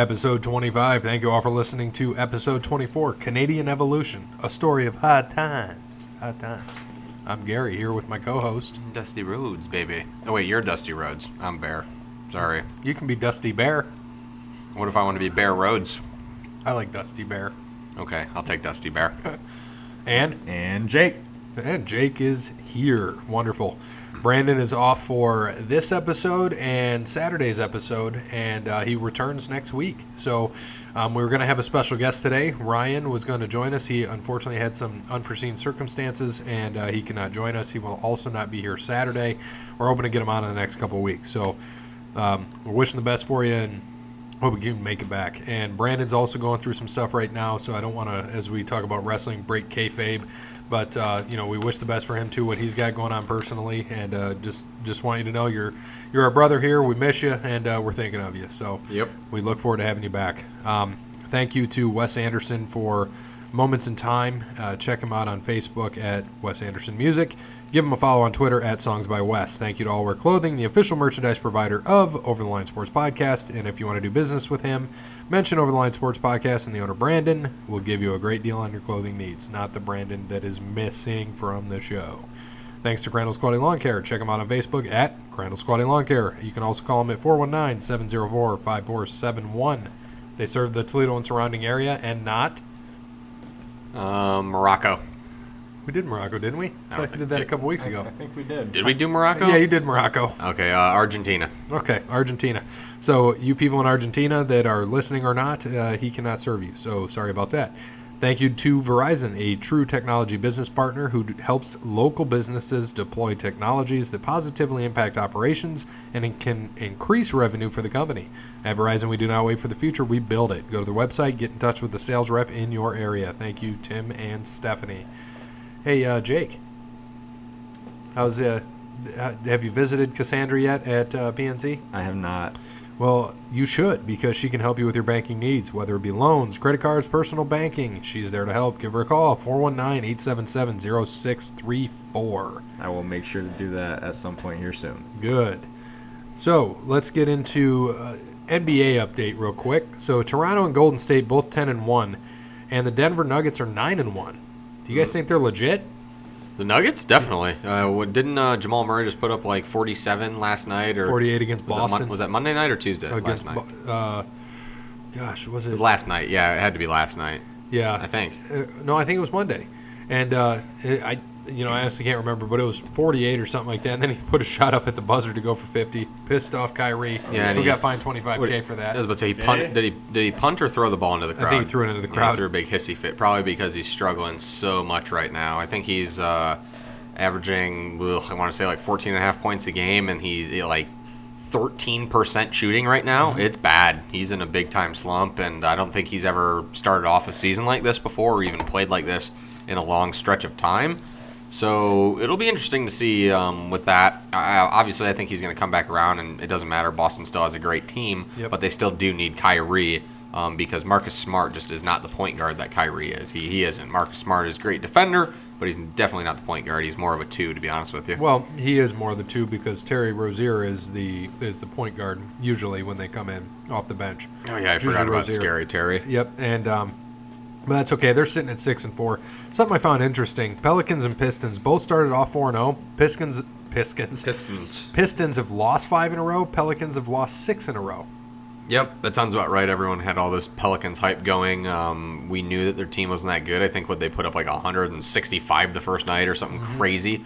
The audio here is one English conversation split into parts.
episode 25. Thank you all for listening to episode 24, Canadian Evolution, a story of high times. High times. I'm Gary here with my co-host. Dusty Roads, baby. Oh wait, you're Dusty Roads. I'm Bear. Sorry. You can be Dusty Bear. What if I want to be Bear Roads? I like Dusty Bear. Okay, I'll take Dusty Bear. And And Jake. and Jake is here. Wonderful. Brandon is off for this episode and Saturday's episode, and uh, he returns next week. So um, we were going to have a special guest today. Ryan was going to join us. He unfortunately had some unforeseen circumstances, and uh, he cannot join us. He will also not be here Saturday. We're hoping to get him on in the next couple weeks. So um, we're wishing the best for you, and hope we can make it back. And Brandon's also going through some stuff right now, so I don't want to, as we talk about wrestling, break kayfabe. But uh, you know, we wish the best for him too. What he's got going on personally, and uh, just just want you to know you're you're our brother here. We miss you, and uh, we're thinking of you. So Yep. we look forward to having you back. Um, thank you to Wes Anderson for Moments in Time. Uh, check him out on Facebook at Wes Anderson Music. Give him a follow on Twitter at Songs by Wes. Thank you to All Wear Clothing, the official merchandise provider of Over the Line Sports Podcast. And if you want to do business with him, mention Over the Line Sports Podcast and the owner Brandon will give you a great deal on your clothing needs. Not the Brandon that is missing from the show. Thanks to Crandall's Quality Lawn Care. Check them out on Facebook at Crandall's Quality Lawn Care. You can also call them at 419 704 5471. They serve the Toledo and surrounding area and not. Um, Morocco. We did Morocco, didn't we? I don't we think- did that a couple weeks ago. I think we did. Did we do Morocco? Yeah, you did Morocco. Okay, uh, Argentina. Okay, Argentina. So, you people in Argentina that are listening or not, uh, he cannot serve you. So, sorry about that. Thank you to Verizon, a true technology business partner who helps local businesses deploy technologies that positively impact operations and can increase revenue for the company. At Verizon, we do not wait for the future, we build it. Go to their website, get in touch with the sales rep in your area. Thank you, Tim and Stephanie. Hey, uh, Jake. How's uh, uh, have you visited Cassandra yet at uh, PNC? I have not. Well, you should because she can help you with your banking needs, whether it be loans, credit cards, personal banking. She's there to help. Give her a call 419 877 0634. I will make sure to do that at some point here soon. Good. So let's get into uh, NBA update real quick. So Toronto and Golden State both 10 and 1, and the Denver Nuggets are 9 and 1. Do you guys think they're legit? The Nuggets, definitely. Uh, what, didn't uh, Jamal Murray just put up like 47 last night? Or 48 against was that Mon- Boston. was that Monday night or Tuesday? against last night. Bo- uh, gosh, was It last night. Yeah, it had to be last night. Yeah, I think. Uh, no, I think it was Monday, and uh, I, you know, I honestly can't remember, but it was 48 or something like that. And then he put a shot up at the buzzer to go for 50. Pissed off Kyrie, Yeah, and who he- got fined 25k for that. I that. was about to say he Did punt, he? did he did he punt or throw the ball into the crowd? I think he threw it into the Yeah, crowd. he threw a big hissy fit, probably because he's struggling so much right now. I think he's uh, averaging, ugh, I want to say like 14 and a half points a game, and he's eh, like 13% shooting right now. Mm-hmm. It's bad. He's in a big time slump, and I don't think he's ever started off a season like this before or even played like this in a long stretch of time. So it'll be interesting to see um, with that. I, obviously, I think he's going to come back around, and it doesn't matter. Boston still has a great team, Yep. but they still do need Kyrie um, because Marcus Smart just is not the point guard that Kyrie is. He, he isn't. Marcus Smart is a great defender, but he's definitely not the point guard. He's more of a two, to be honest with you. Well, he is more of the two because Terry Rozier is the is the point guard usually when they come in off the bench. oh yeah, I Usually forgot about Rozier. Scary Terry. Yep, and um, but that's okay. They're sitting at six and four. Something I found interesting: Pelicans and Pistons both started off four and zero. Pistons, Pistons, Pistons. Pistons have lost five in a row. Pelicans have lost six in a row. Yep, that sounds about right. Everyone had all this Pelicans hype going. Um, we knew that their team wasn't that good. I think what they put up like 165 the first night or something crazy.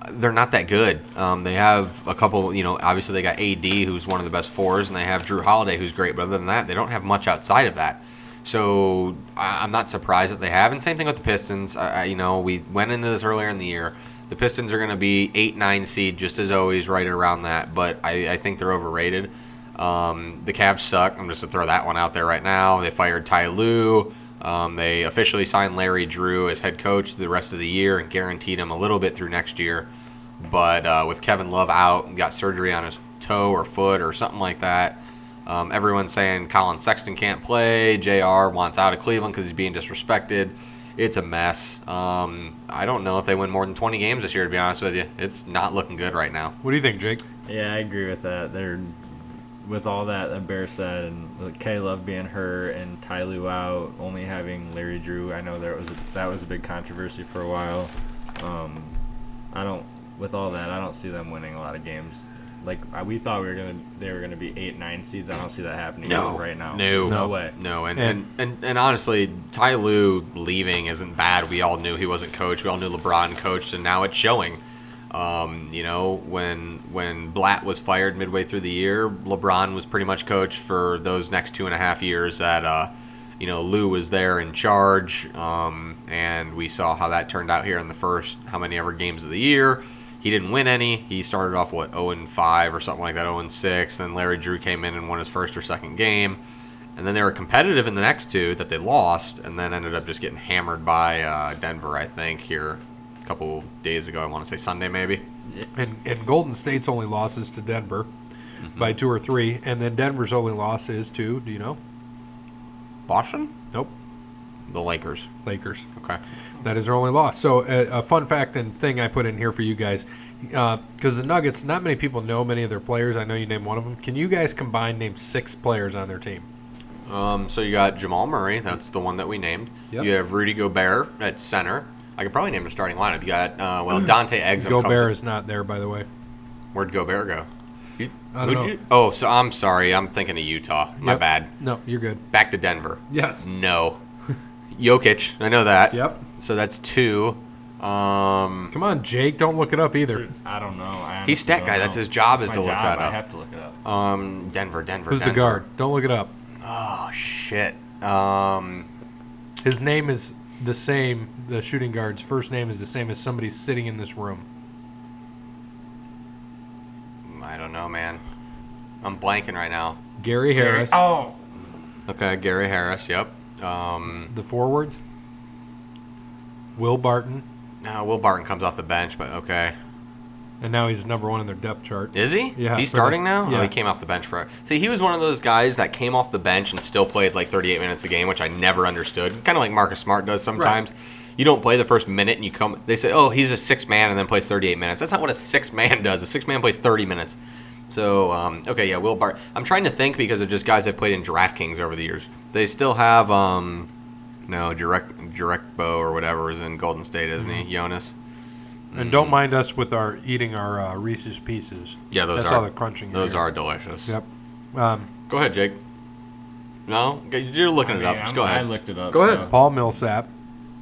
Uh, They're not that good. Um, they have a couple, you know, obviously they got AD, who's one of the best fours, and they have Jrue Holiday, who's great. But other than that, they don't have much outside of that. So I, I'm not surprised that they have. And same thing with the Pistons. I, you know, we went into this earlier in the year. The Pistons are going to be eight, nine seed, just as always, right around that. But I, I think they're overrated. Um, the Cavs suck. I'm just going to throw that one out there right now. They fired Ty Lue. Um, they officially signed Larry Drew as head coach the rest of the year and guaranteed him a little bit through next year. But uh, with Kevin Love out, got surgery on his toe or foot or something like that. Um, everyone's saying Collin Sexton can't play. JR wants out of Cleveland because he's being disrespected. It's a mess. Um, I don't know if they win more than 20 games this year, to be honest with you. It's not looking good right now. What do you think, Jake? Yeah, I agree with that. They're with all that that Bear said, and with K Love being hurt and Ty Lue out, only having Larry Drew, I know there was a, that was a big controversy for a while. Um, I don't. With all that, I don't see them winning a lot of games. Like I- we thought we were gonna, they were gonna be eight, nine seeds. I don't see that happening No, right now. no. no No. way. No, and, And- and, and, and honestly, Ty Lue leaving isn't bad. We all knew he wasn't coach. We all knew LeBron coached, and now it's showing. Um, you know, when when Blatt was fired midway through the year, LeBron was pretty much coach for those next two and a half years that uh, you know Lue was there in charge, um, and we saw how that turned out here in the first how many ever games of the year. He didn't win any. He started off what 0 and 5 or something like that, 0 and 6. Then Larry Drew came in and won his first or second game, and then they were competitive in the next two that they lost, and then ended up just getting hammered by uh, Denver. I think here a couple days ago. I want to say Sunday maybe. And, and Golden State's only losses to Denver Mm-hmm. by two or three, and then Denver's only loss is to, do you know? Boston, Nope, the Lakers. Lakers. Okay. That is their only loss. So uh, a fun fact and thing I put in here for you guys, because the Nuggets, not many people know many of their players. I know you named one of them. Can you guys combine name six players on their team? Um, so you got Jamal Murray. That's the one that we named. Yep. You have Rudy Gobert at center. I could probably name the starting lineup. You got uh, well Dante Exum. comes Gobert in- is not there, by the way. Where'd Gobert go? You, I don't know. you- oh, so I'm sorry. I'm thinking of Utah. My Yep. bad. No, you're good. Back to Denver. Yes. No. Jokic. I know that. Yep. So that's two. Um, Come on, Jake. Don't look it up either. I don't know. I he's honestly stat guy. know. That's his job is My to look job, that up. I have to look it up. Um, Denver, Denver. Who's the guard? Don't look it up. Oh shit. Um, His name is the same. The shooting guard's first name is the same as somebody sitting in this room. I don't know, man. I'm blanking right now. Gary Harris. Oh, Okay, Gary Harris. Yep. Um, The forwards. Will Barton, no, Will Barton comes off the bench, but okay. and now he's number one in their depth chart. Is he? Yeah, He's for the- starting now. yeah. Oh, he came off the bench for. See, he was one of those guys that came off the bench and still played like 38 minutes a game, which I never understood. Kind of like Marcus Smart does sometimes. You don't play the first minute and you come. They say, "Oh, he's a six man and then plays 38 minutes." That's not what a six man does. A six man plays 30 minutes. So, um, okay, yeah, Will Bart. I'm trying to think because of just guys I've played in DraftKings over the years. They still have, um, no, direct Jarekbo or whatever is in Golden State, isn't Mm-hmm. he? Jonas. And don't mind us with our eating our uh, Reese's Pieces. Yeah, those That's are all the crunching. you those hear. are delicious. Yep. Um, Go ahead, Jake. No, you're looking I it mean, up. I'm- Just go ahead. I looked it up. Go ahead. so- Paul Millsap.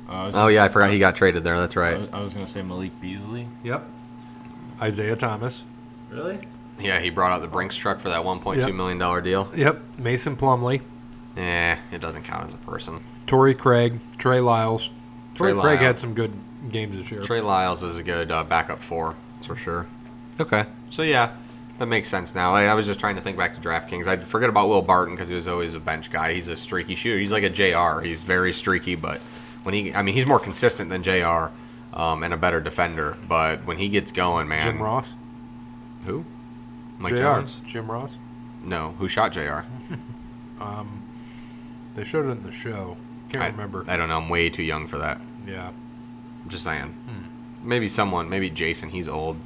I was Oh gonna yeah, I say- forgot he got traded there. That's I right. was, I was gonna say Malik Beasley. Yep. Isaiah Thomas. Really? Yeah, he brought out the Brinks truck for that 1.2 Yep. million dollar deal. Yep. Mason Plumlee. Eh, it doesn't count as a person. Torrey Craig. Trey Lyles. Trey Torrey Craig Lyles. had some good games this year. Trey Lyles is a good uh, backup four, for sure. Okay, so yeah, that makes sense now. I, I was just trying to think back to DraftKings. I forget about Will Barton because he was always a bench guy. He's a streaky shooter. He's like a Jr. He's very streaky, but when he, I mean, he's more consistent than Jr. Um, and a better defender. But when he gets going, man, Jim Ross. who? Mike JR. Jones? Jim Ross. No, who shot Jr. Um, they showed it in the show. Can't I, remember. I don't know. I'm way too young for that. yeah. I'm just saying. Maybe someone, maybe Jason. He's old.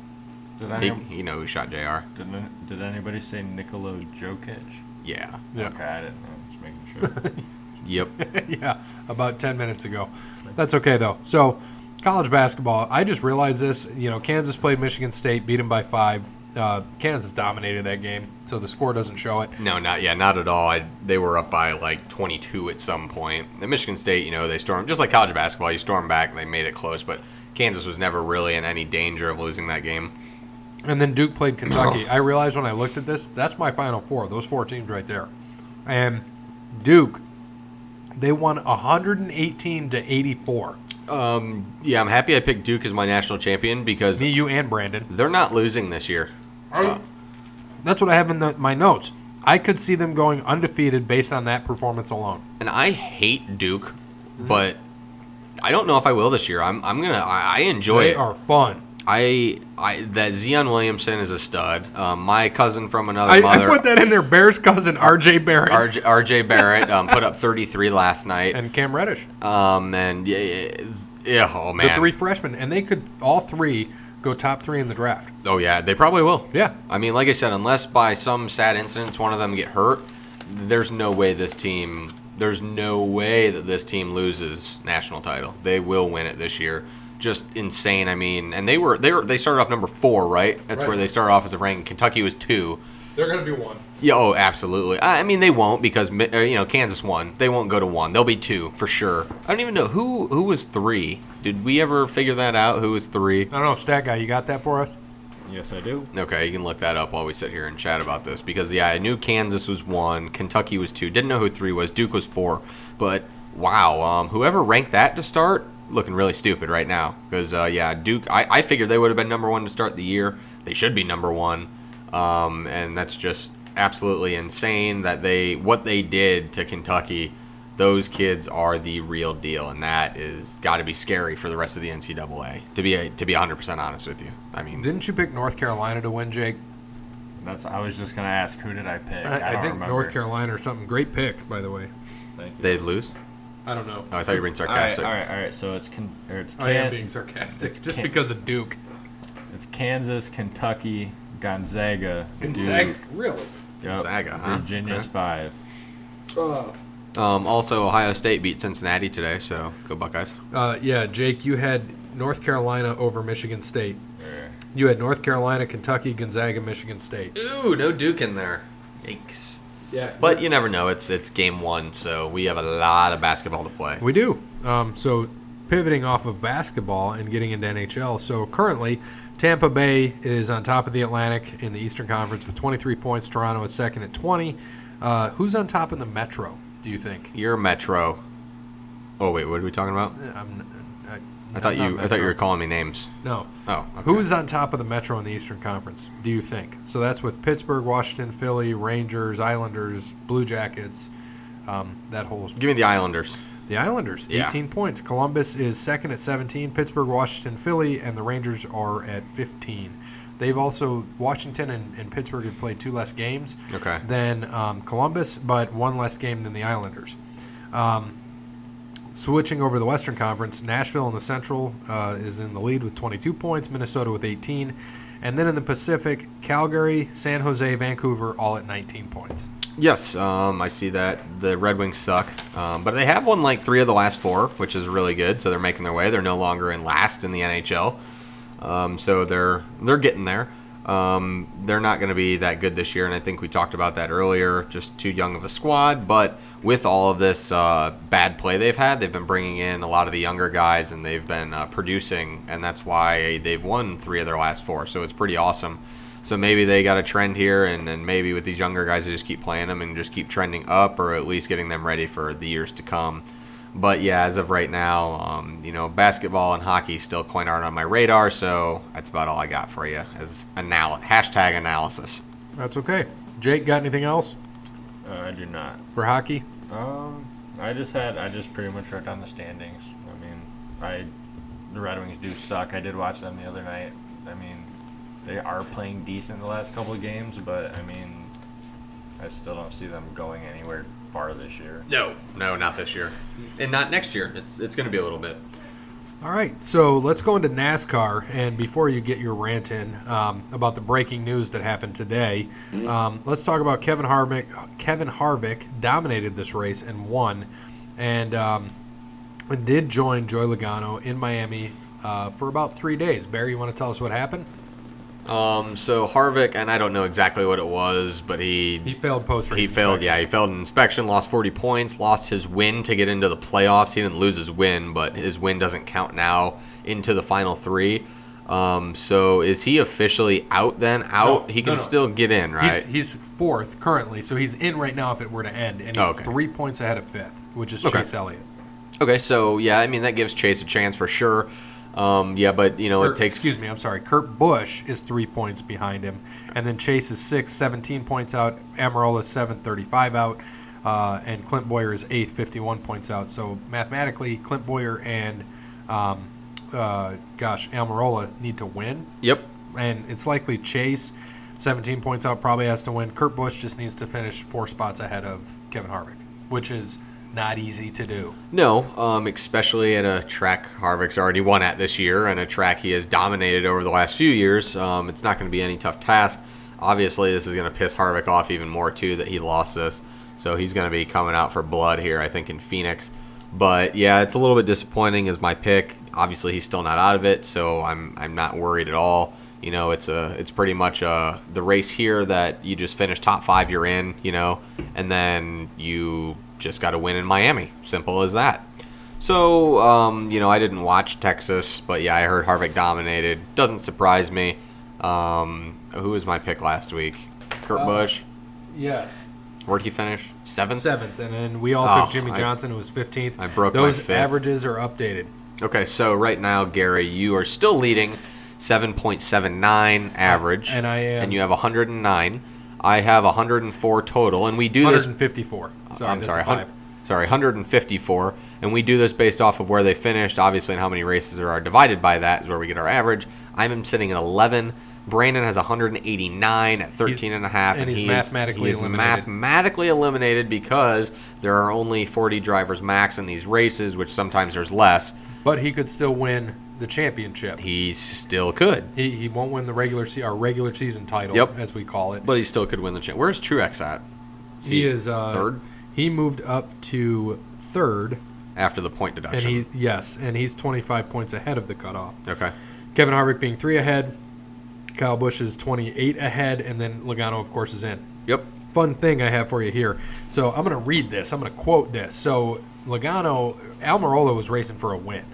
Did, I He, have- he know who shot Jr. did, did anybody say Nikola Jokic? Yeah. Yeah. Okay, I didn't know. Just making sure. Yep. yeah, about 10 minutes ago. That's okay, though. So, college basketball, I just realized this. You know, Kansas played Michigan State, beat them by five. Uh, Kansas dominated that game, so the score doesn't show it. No, not yeah, not at all. I, they were up by like 22 at some point. The Michigan State, you know, they stormed just like college basketball. You storm back, and they made it close, but Kansas was never really in any danger of losing that game. And then Duke played Kentucky. I realized when I looked at this, that's my final four. Those four teams right there. And Duke, they won 118 to 84. Um, yeah, I'm happy I picked Duke as my national champion because Me, you, and Brandon. they're not losing this year. Uh, That's what I have in the, my notes. I could see them going undefeated based on that performance alone. and I hate Duke, but I don't know if I will this year. I'm I'm gonna I, I enjoy They it. are fun. I I that Zion Williamson is a stud. Um, my cousin from another I, I put that in there. Bears cousin RJ Barrett RJ, RJ Barrett, um, put up 33 last night. and Cam Reddish. Um, and yeah, yeah, Yeah, oh man. The three freshmen, and they could all three go top three in the draft. Oh yeah, they probably will. Yeah. I mean, like I said, unless by some sad incidents one of them get hurt, there's no way this team. There's no way that this team loses national title. They will win it this year. Just insane. I mean, and they were they were they started off number four, right? That's Right. where they started off as a rank. Kentucky was two. They're going to be one. Yeah, oh, absolutely. I I mean, they won't because you know Kansas won. They won't go to one. They'll be two for sure. I don't even know who who was three. Did we ever figure that out? Who was three? I don't know, stat guy, you got that for us? Yes, I do. Okay, you can look that up while we sit here and chat about this because yeah, I knew Kansas was one, Kentucky was two, didn't know who three was, Duke was four, but wow, um, whoever ranked that to start, looking really stupid right now because uh, yeah, Duke, I, I figured they would have been number one to start the year. They should be number one, um, and that's just absolutely insane that they what they did to Kentucky. Those kids are the real deal, and that is got to be scary for the rest of the NCAA. To be a, to be 100 percent honest with you, I mean, Didn't you pick North Carolina to win, Jake? That's. I was just gonna ask, who did I pick? I, I, don't think remember. North Carolina or something. Great pick, by the way. Thank you. they'd lose. I don't know. Oh, I thought you were being sarcastic. all right, all right. So it's con- or it's I am Can- being sarcastic it's just Can- because of Duke. it's Kansas, Kentucky, Gonzaga, Gonzaga, Duke, really? yep, Gonzaga, huh? Virginia's Okay. five. Um, also, Ohio State beat Cincinnati today, so go Buckeyes. Uh, yeah, Jake, you had North Carolina over Michigan State. There. You had North Carolina, Kentucky, Gonzaga, Michigan State. Ooh, no Duke in there. Yikes. Yeah, But you never know. It's it's game one, so we have a lot of basketball to play. We do. Um, so pivoting off of basketball and getting into NHL. So currently, Tampa Bay is on top of the Atlantic in the Eastern Conference with 23 points. Toronto is second at 20. Uh, who's on top in the Metro? Do you think? You're Metro. Oh wait, what are we talking about? Uh, I'm, I, I thought you I thought you were calling me names. No. Oh, okay. Who is on top of the Metro in the Eastern Conference? Do you think? So that's with Pittsburgh, Washington, Philly, Rangers, Islanders, Blue Jackets. Um, that whole Give me the Islanders. The Islanders, Yeah. 18 points. Columbus is second at 17. Pittsburgh, Washington, Philly, and the Rangers are at 15. They've also Washington and, and Pittsburgh have played two less games Okay. than um, Columbus, but one less game than the Islanders. Um, switching over to the Western Conference, Nashville in the Central uh, is in the lead with 22 points. Minnesota with 18, and then in the Pacific, Calgary, San Jose, Vancouver, all at 19 points. Yes, um, I see that. The Red Wings suck, um, but they have won like three of the last four, which is really good. So they're making their way. They're no longer in last in the NHL, um, so they're they're getting there. Um, they're not going to be that good this year, and I think we talked about that earlier. Just too young of a squad, but with all of this uh, bad play they've had, they've been bringing in a lot of the younger guys, and they've been uh, producing, and that's why they've won three of their last four. So it's pretty awesome. So maybe they got a trend here, and then maybe with these younger guys, they just keep playing them and just keep trending up, or at least getting them ready for the years to come. But yeah, as of right now, um, you know, basketball and hockey still quite aren't on my radar. So that's about all I got for you as anal- hashtag analysis. That's okay. Jake, got anything else Uh, I do not. for hockey? Um, I just had I just pretty much wrote down the standings. I mean, I the Red Wings do suck. I did watch them the other night. I mean, they are playing decent the last couple of games, but I mean, I still don't see them going anywhere far this year. No, no, not this year, and not next year. It's it's going to be a little bit. All right, so let's go into NASCAR. And before you get your rant in um, about the breaking news that happened today, um, let's talk about Kevin Harvick. Kevin Harvick dominated this race and won, and um, and did join Joey Logano in Miami uh, for about three days. Barry, you want to tell us what happened? Um, so Harvick, and I don't know exactly what it was, but he He failed post race. He failed, yeah. He failed an inspection, lost 40 points, lost his win to get into the playoffs. He didn't lose his win, but his win doesn't count now into the final three. Um, so is he officially out then? Out? No, he can no, no. still get in, right? He's, he's fourth currently, so he's in right now if it were to end, and he's Oh, okay. three points ahead of fifth, which is Okay. Chase Elliott. okay, so yeah, I mean that gives Chase a chance for sure. Um, yeah, but you know Or, it takes. Excuse me, I'm sorry. Kurt Busch is three points behind him. And then Chase is six, 17 points out. Almirola is seven, 35 out. Uh, and Clint Bowyer is eighth, 51 points out. So mathematically, Clint Bowyer and, um, uh, gosh, Almirola need to win. Yep. And it's likely Chase, 17 points out, probably has to win. Kurt Busch just needs to finish four spots ahead of Kevin Harvick, which is not easy to do. No, um, especially at a track Harvick's already won at this year and a track he has dominated over the last few years. Um, it's not going to be any tough task. Obviously, this is going to piss Harvick off even more too that he lost this. So he's going to be coming out for blood here, I think, in Phoenix. But yeah, it's a little bit disappointing as my pick. Obviously, he's still not out of it, so I'm I'm not worried at all. You know, it's a it's pretty much a the race here that you just finish top five, you're in. You know, and then you just got to win in Miami. Simple as that. So, um, you know, I didn't watch Texas, but yeah, I heard Harvick dominated. Doesn't surprise me. Um, who was my pick last week? Kurt Uh, Busch. Yes. Where'd he finish? Seventh. Seventh, and then we all Oh, took Jimmie I- Johnson, who was 15th. I broke Those averages are updated. Okay, so right now, Gary, you are still leading, 7.79 average, And I am and you have 109. I have 104 total, and we do this 154. Sorry, I'm sorry, hun- sorry, 154, and we do this based off of where they finished, obviously, and how many races there are divided by that is where we get our average. I'm sitting at 11. Brandon has 189 at 13 and a half, and he's he is- mathematically he is eliminated. mathematically eliminated because there are only 40 drivers max in these races, which sometimes there's less. But he could still win the championship. He still could, He, he won't win the regular se- our regular season title, Yep. as we call it. but he still could win the champ. Where's Truex at? he is uh, third He moved up to third, after the point deduction. he's yes, and he's 25 points ahead of the cutoff. okay. Kevin Harvick being three ahead, Kyle Busch is 28 ahead, and then Logano, of course, is in. Yep. Fun thing I have for you here. So I'm going to read this. I'm going to quote this. So Logano, Almirola was racing for a win,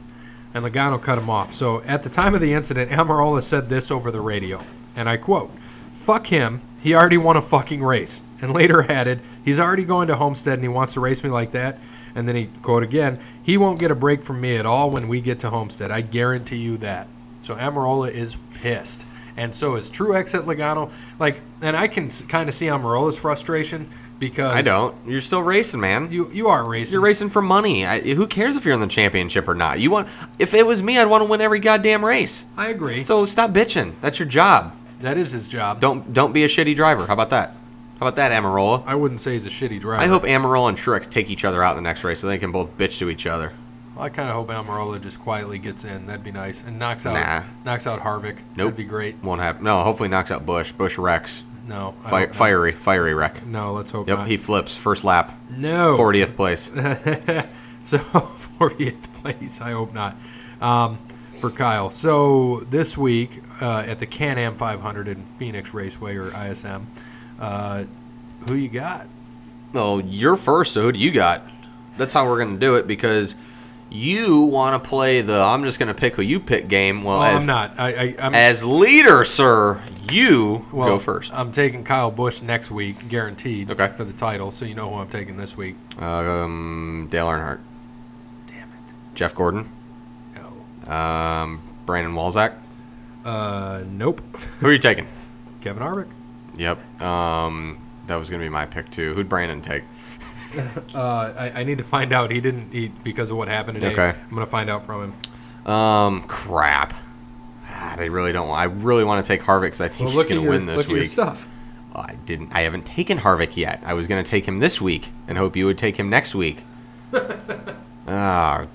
and Logano cut him off. So at the time of the incident, Almirola said this over the radio, and I quote, "Fuck him. He already won a fucking race." And later added, "He's already going to Homestead, and he wants to race me like that." And then he quote again, "He won't get a break from me at all when we get to Homestead. I guarantee you that." So Almirola is pissed, and so is Truex at Logano. Like, and I can kind of see Almirola's frustration because I don't. You're still racing, man. You you are racing. You're racing for money. I, who cares if you're in the championship or not? You want? If it was me, I'd want to win every goddamn race. I agree. So stop bitching. That's your job. that is his job. Don't don't be a shitty driver. How about that? How about that, Almirola? I wouldn't say he's a shitty driver. I hope Almirola and Truex take each other out in the next race so they can both bitch to each other. I kind of hope Almirola just quietly gets in. That'd be nice and knocks out Nah. knocks out Harvick. That'd be great. Won't happen. No, hopefully knocks out Busch. Busch wrecks. No, Fi- fiery, fiery wreck. No, let's hope Yep, not. he flips first lap, no. 40th place. so 40th place. I hope not. Um, for Kyle. So this week uh, at the Can-Am 500 in Phoenix Raceway or ISM, uh, who you got? Well, you're first, so who do you got? That's how we're going to do it because you want to play the I'm just going to pick who you pick game. Well, Well, as, I'm not. I, I, I'm, as leader, sir, you well, go first. I'm taking Kyle Busch next week, guaranteed Okay. for the title. So you know who I'm taking this week. Um, Dale Earnhardt, Damn it. Jeff Gordon, No. um, Brandon Walzak. Uh, nope. Who are you taking? Kevin Harvick. Yep. Um, that was going to be my pick too. Who'd Brandon take? Uh, I, I need to find out. He didn't. He because of what happened today. Okay. I'm gonna find out from him. Um, crap. Ah, I really don't. I really want to take Harvick because I think Well, he's going to your win this look at your week. stuff. I didn't. I haven't taken Harvick yet. I was going to take him this week and hope you would take him next week. Ah,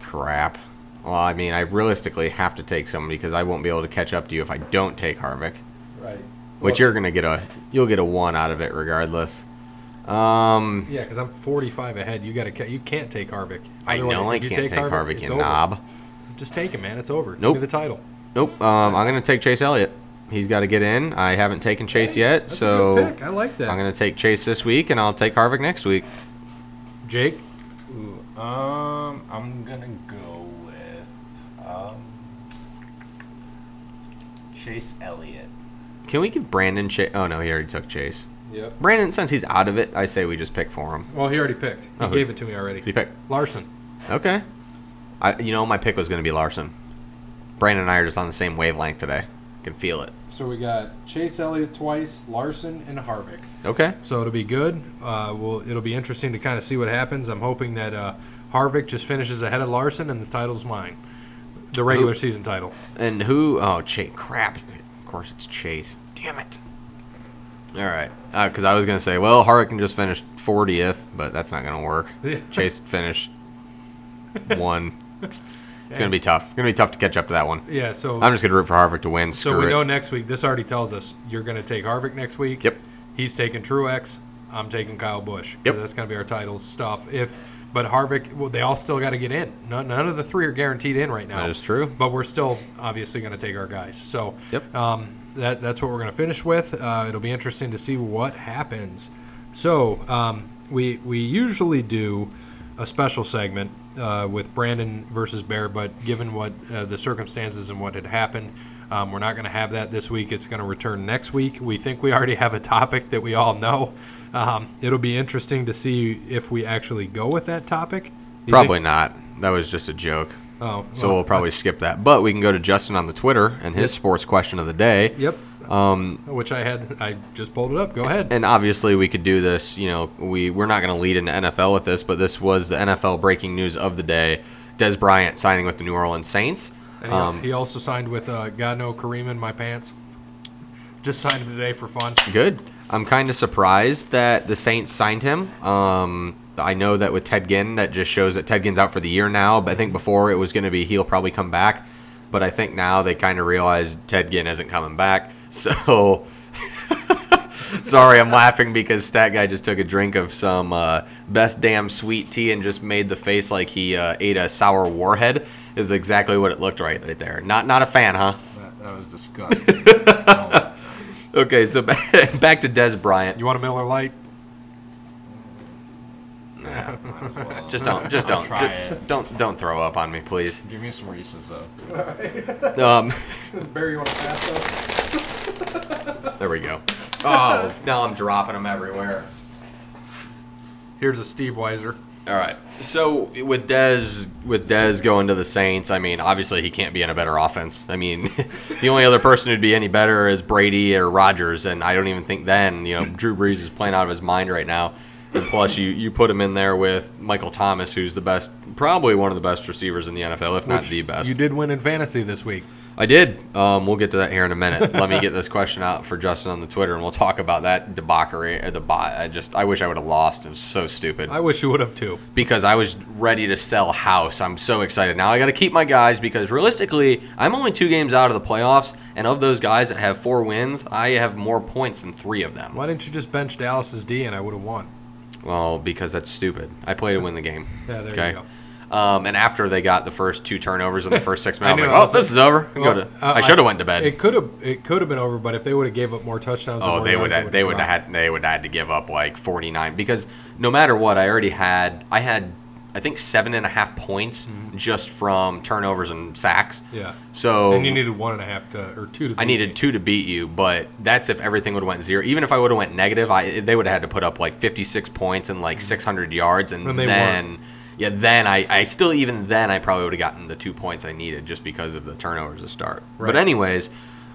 crap. Well, I mean, I realistically have to take someone because I won't be able to catch up to you if I don't take Harvick. Right. Which you're going to get a. You'll get a one out of it regardless. Um, Yeah, because I'm 45 ahead. You got to. You can't take Harvick. I Otherwise, know I if you can't take Harvick, it's you over. knob. Just take him, man. It's over. Nope. Give me the title. Nope. Um, I'm going to take Chase Elliott. He's got to get in. I haven't taken Chase yet, That's so a good pick. I like that. I'm going to take Chase this week, and I'll take Harvick next week. Jake. Ooh, um, I'm gonna go with um, Chase Elliott. Can we give Brandon Chase? Oh no, he already took Chase. Yep. Brandon, since he's out of it, I say we just pick for him. Well, he already picked. He Oh, gave it to me already. He picked? Larson. Okay. I, you know, my pick was going to be Larson. Brandon and I are just on the same wavelength today. Can feel it. So we got Chase Elliott twice, Larson, and Harvick. Okay. So it'll be good. Uh, well, it'll be interesting to kind of see what happens. I'm hoping that uh, Harvick just finishes ahead of Larson and the title's mine, the regular Who- season title. And who? Oh, Chase. Crap. Of course, it's Chase. Damn it. All right, because uh, I was gonna say, well, Harvick just finished 40th, but that's not gonna work. Yeah. Chase finished one. It's gonna be tough. It's gonna be tough to catch up to that one. Yeah. So I'm just gonna root for Harvick to win. so Screw we it. know next week. This already tells us you're going to take Harvick next week. Yep. He's taking Truex. I'm taking Kyle Busch. Yep. That's going to be our titles stuff. If but Harvick, well, they all still got to get in. None, none of the three are guaranteed in right now. That is true. But we're still obviously going to take our guys. So Yep. um, that that's what we're going to finish with. Uh, it'll be interesting to see what happens. So um, we we usually do a special segment uh, with Brandon versus Bear, but given what uh, the circumstances and what had happened, um, we're not going to have that this week. It's going to return next week. We think we already have a topic that we all know. Um, it'll be interesting to see if we actually go with that topic. You think- Probably not. That was just a joke. Oh, So well, we'll probably skip that. But we can go to Justin on the Twitter and his sports question of the day. Yep. Um, Which I had. I just pulled it up. Go ahead. and obviously we could do this. You know, we we're not going to lead into NFL with this, but this was the NFL breaking news of the day: Dez Bryant signing with the New Orleans Saints. And he, Um, he also signed with uh, God No Kareem in my pants. Just signed him today for fun. Good. I'm kind of surprised that the Saints signed him. Um, I know that with Ted Ginn, that just shows that Ted Ginn's out for the year now. But I think before it was going to be he'll probably come back. But I think now they kind of realize Ted Ginn isn't coming back. So sorry, I'm laughing because Stat Guy just took a drink of some uh, best damn sweet tea and just made the face like he uh, ate a sour warhead. Is exactly what it looked right right there. Not not a fan, huh? That, that was disgusting. Oh, Okay, so back to Dez Bryant. You want a Miller Lite? might as well. Just don't, just don't, try ju- it. don't, don't throw up on me, please. Give me some Reese's though. Um, Barry, you want to pass those? There we go. Oh, now I'm dropping them everywhere. Here's a Steve Weiser. All right. So with Dez, with Dez going to the Saints, I mean, obviously he can't be in a better offense. I mean, the only other person who'd be any better is Brady or Rodgers, and I don't even think then. You know, Drew Brees is playing out of his mind right now. And plus, you you put him in there with Michael Thomas, who's the best, probably one of the best receivers in the NFL, if not which the best. You did win in fantasy this week. I did. Um, we'll get to that here in a minute. Let me get this question out for Justin on the Twitter, and we'll talk about that debauchery. Or the. I just, I wish I would have lost. It was so stupid I wish you would have too. because I was ready to sell house. I'm so excited now. I got to keep my guys because realistically, I'm only two games out of the playoffs, and of those guys that have four wins, I have more points than three of them. Why didn't you just bench Dallas's D and I would have won? Well, because that's stupid. I played to win the game. Yeah, there okay. you go. Um, and after they got the first two turnovers in the first six minutes, I I was like, "Oh, this is over." Go Well, to- uh, I should have went to bed. It could have it could have been over, but if they would have gave up more touchdowns, Oh, more they would have, they would have had they would have had to give up like 49 because no matter what, I already had I had I think seven and a half points just from turnovers and sacks. Yeah. So And you needed one and a half to or two to. I needed me. two to beat you, but that's if everything would have went zero. Even if I would have went negative, I they would have had to put up like 56 points and like 600 yards, and, And then yeah, then I, I still even then I probably would have gotten the two points I needed just because of the turnovers to start. Right. But anyways,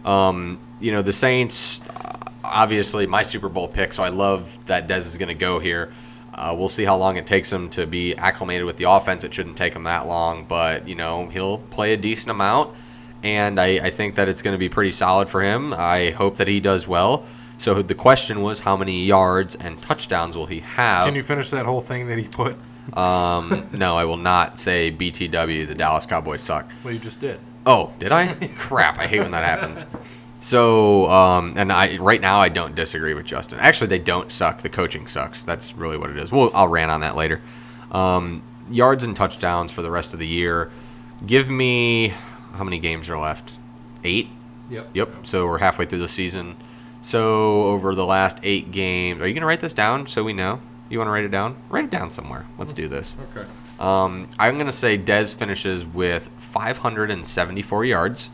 um, you know the Saints, uh, obviously my Super Bowl pick, so I love that Dez is going to go here. Uh, we'll see how long it takes him to be acclimated with the offense. It shouldn't take him that long, but you know he'll play a decent amount, and I, I think that it's going to be pretty solid for him. I hope that he does well. So the question was, how many yards and touchdowns will he have? Can you finish that whole thing that he put? Um, no, I will not say BTW. The Dallas Cowboys suck. Well, you just did. Oh, did I? Crap! I hate when that happens. So, um, and I right now I don't disagree with Justin. Actually, they don't suck. The coaching sucks. That's really what it is. Well, I'll rant on that later. Um, yards and touchdowns for the rest of the year. Give me how many games are left? Eight. Yep. Yep. So we're halfway through the season. So over the last eight games, are you gonna write this down so we know? You want to write it down? Write it down somewhere. Let's do this. Okay. Um, I'm gonna say Dez finishes with 574 yards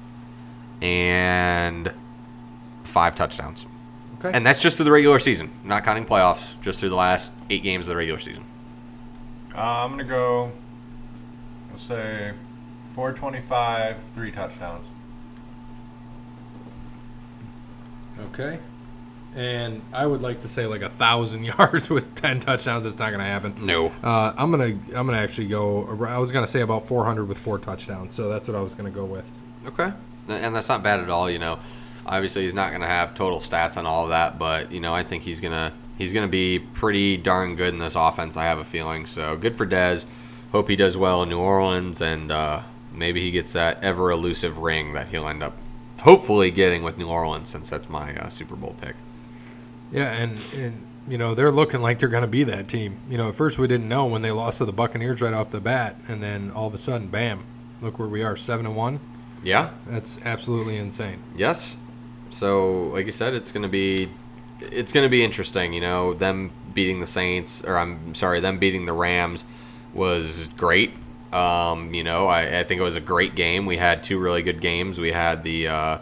and five touchdowns, Okay. and that's just through the regular season, not counting playoffs. Just through the last eight games of the regular season. Uh, I'm gonna go. Let's say 425, three touchdowns. okay. And I would like to say like a thousand yards with ten touchdowns. It's not gonna happen. No. Uh, I'm gonna I'm gonna actually go. I was gonna say about 400 with four touchdowns. So that's what I was gonna go with. Okay. And that's not bad at all. You know, Obviously, he's not going to have total stats on all of that, but you know, I think he's gonna he's gonna be pretty darn good in this offense. I have a feeling. So good for Dez. Hope he does well in New Orleans, and uh, maybe he gets that ever elusive ring that he'll end up hopefully getting with New Orleans, since that's my uh, Super Bowl pick. Yeah, and and you know they're looking like they're going to be that team. You know, at first we didn't know when they lost to the Buccaneers right off the bat, and then all of a sudden, bam! Look where we are, seven and one. Yeah. That's absolutely insane. Yes. So, like you said, it's going to be it's going to be interesting. You know, them beating the Saints, or I'm sorry, them beating the Rams was great. Um, you know, I, I think it was a great game. We had two really good games. We had the uh,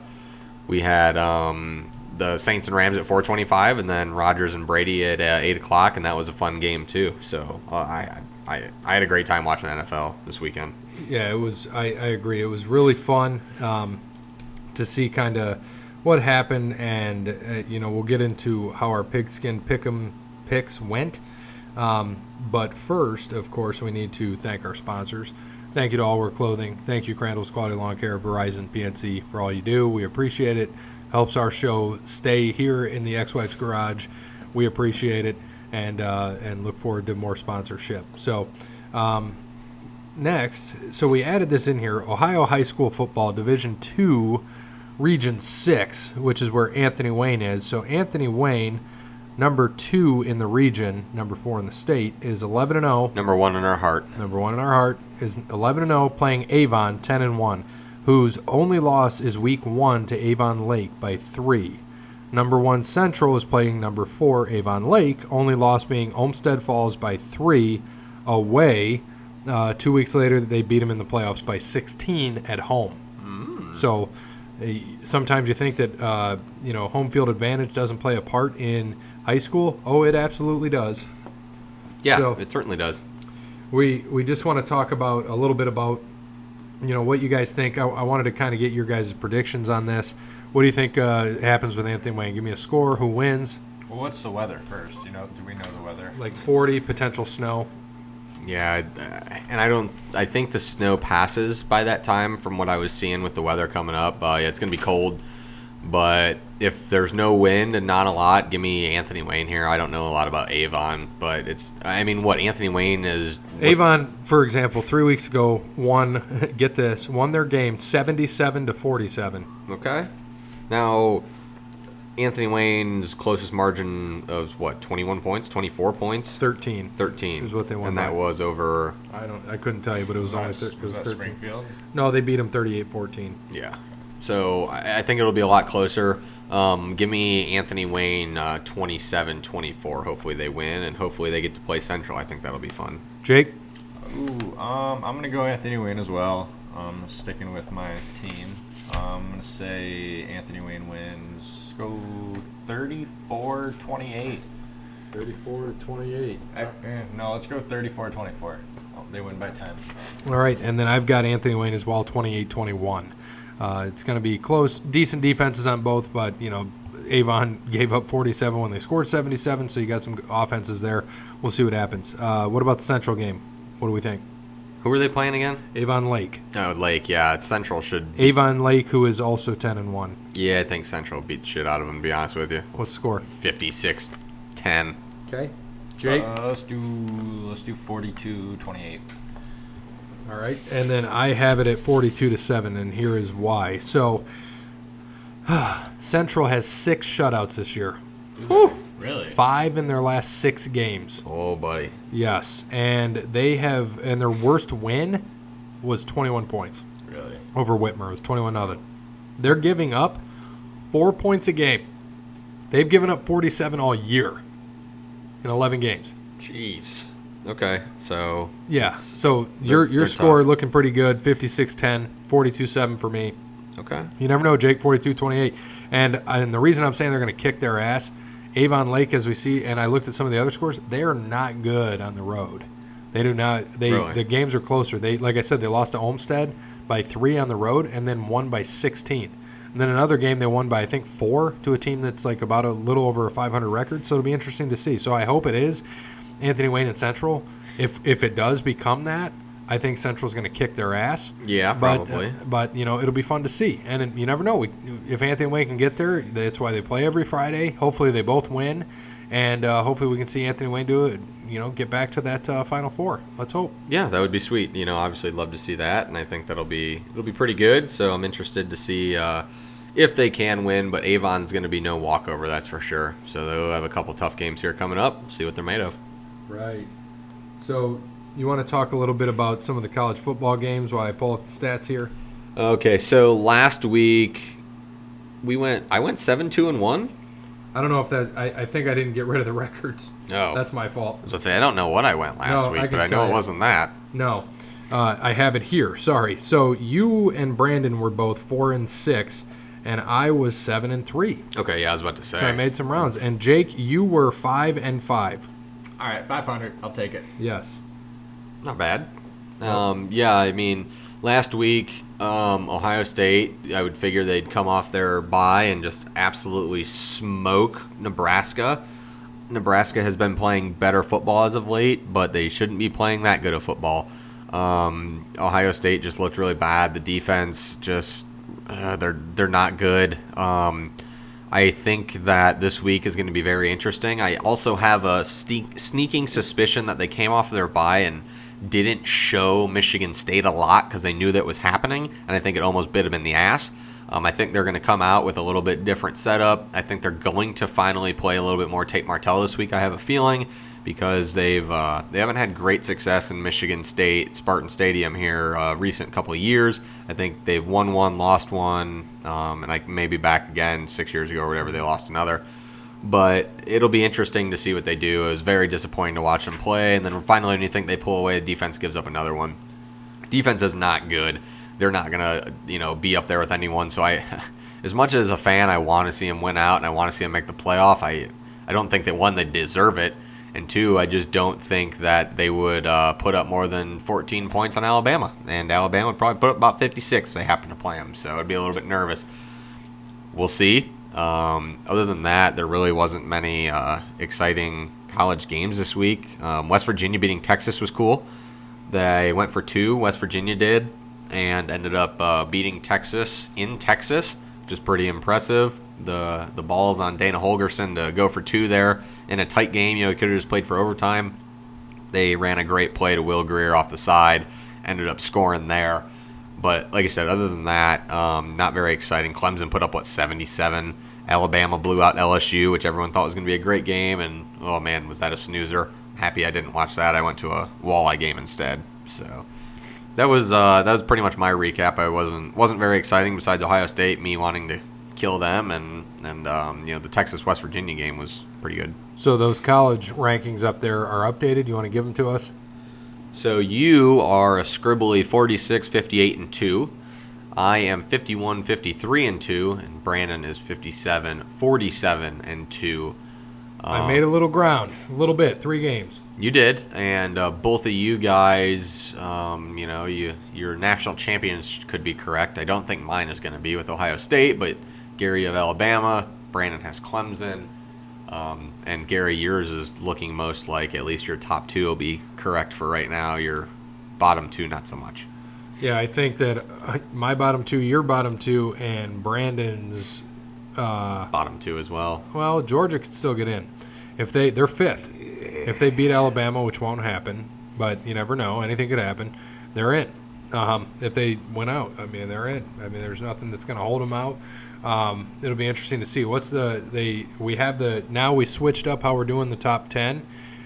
we had um, the Saints and Rams at 4:25, and then Rodgers and Brady at uh, eight o'clock, and that was a fun game too. So uh, I, I I had a great time watching NFL this weekend. Yeah, it was. I, I agree. It was really fun um, to see kind of what happened, and uh, you know we'll get into how our pigskin pick'em picks went. Um, but first, of course, we need to thank our sponsors. Thank you to All Wear Clothing. Thank you, Crandall's Quality Lawn Care, Verizon, PNC, for all you do. We appreciate it. Helps our show stay here in the ex-wife's garage. We appreciate it, and uh, and look forward to more sponsorship. So. Um, next, so we added this in here Ohio High School Football Division 2, Region 6, which is where Anthony Wayne is. So Anthony Wayne, number 2 in the region, number 4 in the state, is 11 and 0. Number one in our heart. Number 1 in our heart is 11 and 0 playing Avon 10 and 1, whose only loss is week 1 to Avon Lake by 3. Number 1 Central is playing number 4 Avon Lake, only loss being Olmsted Falls by 3 away. Uh, two weeks later, they beat them in the playoffs by 16 at home. So uh, sometimes you think that uh, you know home field advantage doesn't play a part in high school. Oh, it absolutely does. Yeah, So- it certainly does. We we just want to talk about a little bit about you know what you guys think. I, I wanted to kind of get your guys' predictions on this. What do you think uh, happens with Anthony Wayne? Give me a score. Who wins? Well, what's the weather first? You know, do we know the weather? Like 40 potential snow. Yeah, and I don't. I think the snow passes by that time, from what I was seeing with the weather coming up. Uh, yeah, it's gonna be cold, but if there's no wind and not a lot, give me Anthony Wayne here. I don't know a lot about Avon, but it's. I mean, what Anthony Wayne is. Avon, for example, three weeks ago won. Get this, won their game 77 to 47. Okay. Now, Anthony Wayne's closest margin of what? 21 points, 24 points, 13. 13 Is what they won and by. that was over. I don't. I couldn't tell you, but it was only. Thir- it was that 13. Springfield? No, they beat them 38-14. Yeah. So I, I think it'll be a lot closer. Um, give me Anthony Wayne uh, 27-24. Hopefully they win, and hopefully they get to play Central. I think that'll be fun. Jake, Ooh, um, I'm gonna go Anthony Wayne as well. Um, sticking with my team. Um, I'm gonna say Anthony Wayne wins. Go 34-28. 34 to 28. Eh, eh, no, let's go 34-24. Oh, they win by 10. All right, and then I've got Anthony Wayne as well, 28-21. Uh, it's going to be close, decent defenses on both, but you know, Avon gave up 47 when they scored 77, so you got some offenses there. We'll see what happens. Uh, what about the Central game? What do we think? Who are they playing again? Avon Lake. Oh, Lake. Yeah, Central should. Avon Lake, who is also 10 and 1. Yeah, I think Central beat shit out of them. To be honest with you, What's score? 56-10. Okay. Jake. Uh, let's do let's do 42-28. All right, and then I have it at 42 to 7, and here is why. So, Central has six shutouts this year, Really? five in their last six games. Oh, buddy. Yes, and they have, and their worst win was 21 points Really? over Whitmer. It was 21 nothing. They're giving up four points a game. They've given up 47 all year in 11 games. Jeez. Okay, so Yeah, so your your score tough. looking pretty good 56 10, 42 7 for me. okay. You never know, Jake, 42 28. And, and the reason I'm saying they're going to kick their ass, Avon Lake, as we see, and I looked at some of the other scores, they are not good on the road. They do not. They Really? the games are closer. They like I said, they lost to Olmsted by three on the road, and then won by 16. And then another game they won by I think four to a team that's like about a little over a 500 record. So it'll be interesting to see. So I hope it is Anthony Wayne and Central. If if it does become that, I think Central's going to kick their ass. Yeah, But, probably. uh, but you know, it'll be fun to see, and it- you never know. We, if Anthony Wayne can get there, that's why they play every Friday. Hopefully, they both win, and uh, hopefully, we can see Anthony Wayne do it. You know, get back to that uh, Final Four. Let's hope. Yeah, that would be sweet. You know, obviously, love to see that, and I think that'll be it'll be pretty good. So I'm interested to see uh, if they can win. But Avon's going to be no walkover, that's for sure. So they'll have a couple tough games here coming up. See what they're made of. Right. So, you want to talk a little bit about some of the college football games while I pull up the stats here? Okay, so last week we went. I went seven two and one. I don't know if that. I, I think I didn't get rid of the records. No, That's my fault. I say I don't know what I went last No, week, can but I know it you. wasn't that. No, uh, I have it here. Sorry. So you and Brandon were both four and six, and I was seven and three. Okay, yeah, I was about to say. So I made some rounds. And Jake, you were five and five. All right, 500. I'll take it. Yes. Not bad. Um, yeah, I mean, last week, um, Ohio State, I would figure they'd come off their bye and just absolutely smoke Nebraska. Nebraska has been playing better football as of late, but they shouldn't be playing that good of football. Um, Ohio State just looked really bad. The defense just uh, they're they're not good. Um, I think that this week is going to be very interesting. I also have a sneak, sneaking suspicion that they came off their bye and didn't show Michigan State a lot because they knew that was happening, and I think it almost bit them in the ass. Um, I think they're going to come out with a little bit different setup. I think they're going to finally play a little bit more Tate Martell this week. I have a feeling because they've uh, they haven't had great success in Michigan State Spartan Stadium here uh, recent couple of years. I think they've won one, lost one, um, and like maybe back again six years ago or whatever they lost another. But it'll be interesting to see what they do. It was very disappointing to watch them play, and then finally when you think they pull away, the defense gives up another one. Defense is not good. They're not gonna you know be up there with anyone. So I, as much as a fan, I want to see them win out and I want to see them make the playoff. I I don't think that one they deserve it. And two, I just don't think that they would uh, put up more than 14 points on Alabama. And Alabama would probably put up about 56 if they happen to play them. So I'd be a little bit nervous. We'll see. Um, other than that, there really wasn't many uh, exciting college games this week. Um, West Virginia beating Texas was cool. They went for two, West Virginia did, and ended up uh, beating Texas in Texas, is pretty impressive. The the balls on Dana Holgorsen to go for two there in a tight game. You know, he could have just played for overtime. They ran a great play to Will Grier off the side, ended up scoring there. But like I said, other than that, um, not very exciting. Clemson put up what 77. Alabama blew out LSU, which everyone thought was going to be a great game, and oh man, was that a snoozer! Happy I didn't watch that. I went to a walleye game instead. So that was uh, that was pretty much my recap. I wasn't wasn't very exciting. Besides Ohio State, me wanting to kill them, and and um, you know the Texas West Virginia game was pretty good. So those college rankings up there are updated. You want to give them to us? So you are a scribbly 46, 58, and 2. I am 51, 53, and 2. And Brandon is 57, 47, and 2. I made a little ground, a little bit, three games. You did, and uh, both of you guys, um, you know, you your national champions could be correct. I don't think mine is going to be with Ohio State, but Gary of Alabama, Brandon has Clemson, um, and Gary, yours is looking most like at least your top two will be correct for right now. Your bottom two, not so much. Yeah, I think that uh, my bottom two, your bottom two, and Brandon's. Uh, Bottom two as well. well, Georgia could still get in if they they're fifth. If they beat Alabama, which won't happen, but you never know, anything could happen. They're in. Um, if they went out, I mean, they're in. I mean, there's nothing that's going to hold them out. Um, it'll be interesting to see what's the they we have the now we switched up how we're doing the top ten,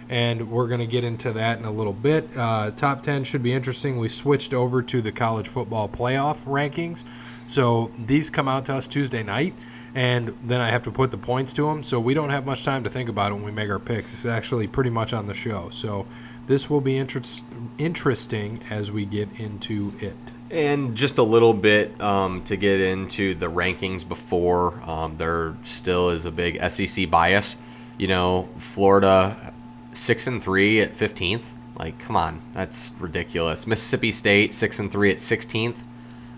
and we're going to get into that in a little bit. Uh, top ten should be interesting. We switched over to the college football playoff rankings, so these come out to us Tuesday night, and then I have to put the points to them. So we don't have much time to think about it when we make our picks. It's actually pretty much on the show. So this will be interest, interesting as we get into it. And just a little bit um, to get into the rankings before um, there still is a big SEC bias. You know, Florida six and three at fifteenth. Like, come on, that's ridiculous. Mississippi State six and three at sixteenth.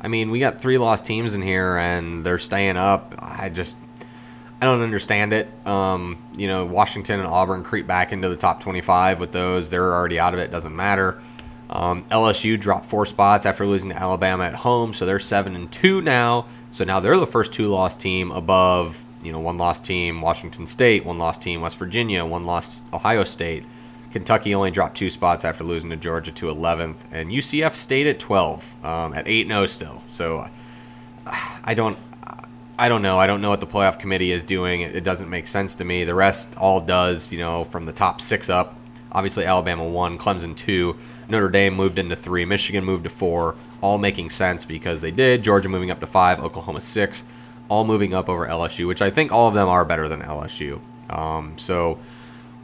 I mean, we got three lost teams in here, and they're staying up. I just, I don't understand it. Um, you know, Washington and Auburn creep back into the top twenty-five with those. They're already out of it. Doesn't matter. Um, LSU dropped four spots after losing to Alabama at home, so they're seven and two now. So now they're the first two-loss team above, you know, one-loss team Washington State, one-loss team West Virginia, one-loss Ohio State. Kentucky only dropped two spots after losing to Georgia to 11th, and UCF stayed at 12, um, at 8-0 still. So I don't, I don't know. I don't know what the playoff committee is doing. It, it doesn't make sense to me. The rest all does, you know, from the top six up. Obviously, Alabama one, Clemson two, Notre Dame moved into three, Michigan moved to four, all making sense because they did. Georgia moving up to five, Oklahoma six, all moving up over LSU, which I think all of them are better than LSU. Um, so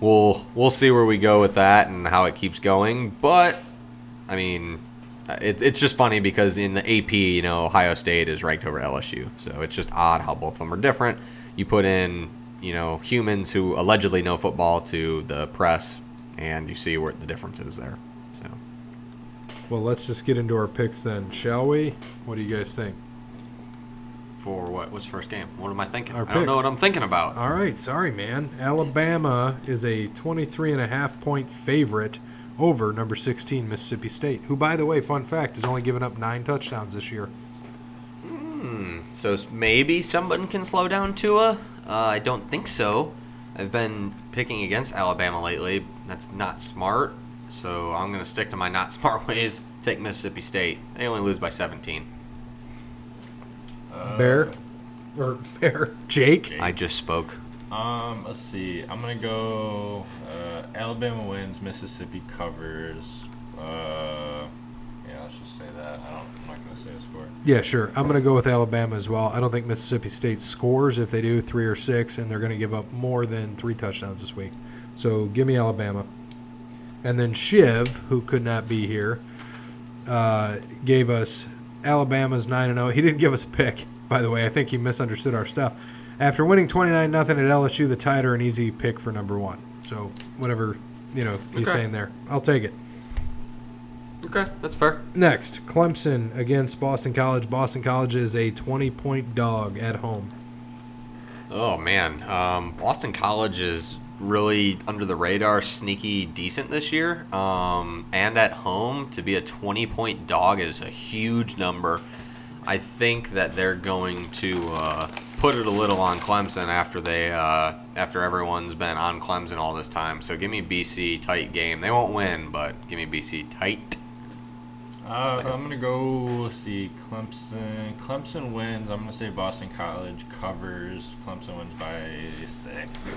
we'll we'll see where we go with that and how it keeps going. But I mean, it, it's just funny because in the AP, you know, Ohio State is ranked over LSU, so it's just odd how both of them are different. You put in, you know, humans who allegedly know football to the press, and you see where the difference is there. So Well, let's just get into our picks then, shall we? What do you guys think? For what? What's first game? What am I thinking? Our I don't know picks. what I'm thinking about. All right, sorry, man. Alabama is a 23 and a half point favorite over number 16 Mississippi State, who, by the way, fun fact, has only given up nine touchdowns this year. Hmm. So maybe someone can slow down Tua. Uh, I don't think so. I've been picking against Alabama lately. That's not smart. So I'm going to stick to my not smart ways. Take Mississippi State. They only lose by 17. Uh, Bear or Bear Jake. I just spoke. Um, let's see. I'm gonna go. Uh, Alabama wins. Mississippi covers. Uh, yeah, let's just say that. I don't. I'm not gonna say a score. Yeah, sure. I'm going to go with Alabama as well. I don't think Mississippi State scores. If they do, three or six, and they're going to give up more than three touchdowns this week. So give me Alabama. And then Shiv, who could not be here, uh, gave us Alabama's 9 0. He didn't give us a pick, by the way. I think he misunderstood our stuff. After winning 29 0 at LSU, the Tide are an easy pick for number one. So whatever you know he's Okay. saying there, I'll take it. Okay, that's fair. Next, Clemson against Boston College. Boston College is a 20 point dog at home. Oh man, um, Boston College is really under the radar, sneaky decent this year. Um, and at home to be a 20 point dog is a huge number. I think that they're going to uh, put it a little on Clemson after they uh, after everyone's been on Clemson all this time. So give me BC tight game. They won't win, but give me BC tight. Uh, I'm gonna go. Let's see. Clemson. Clemson wins. I'm gonna say Boston College covers. Clemson wins by six.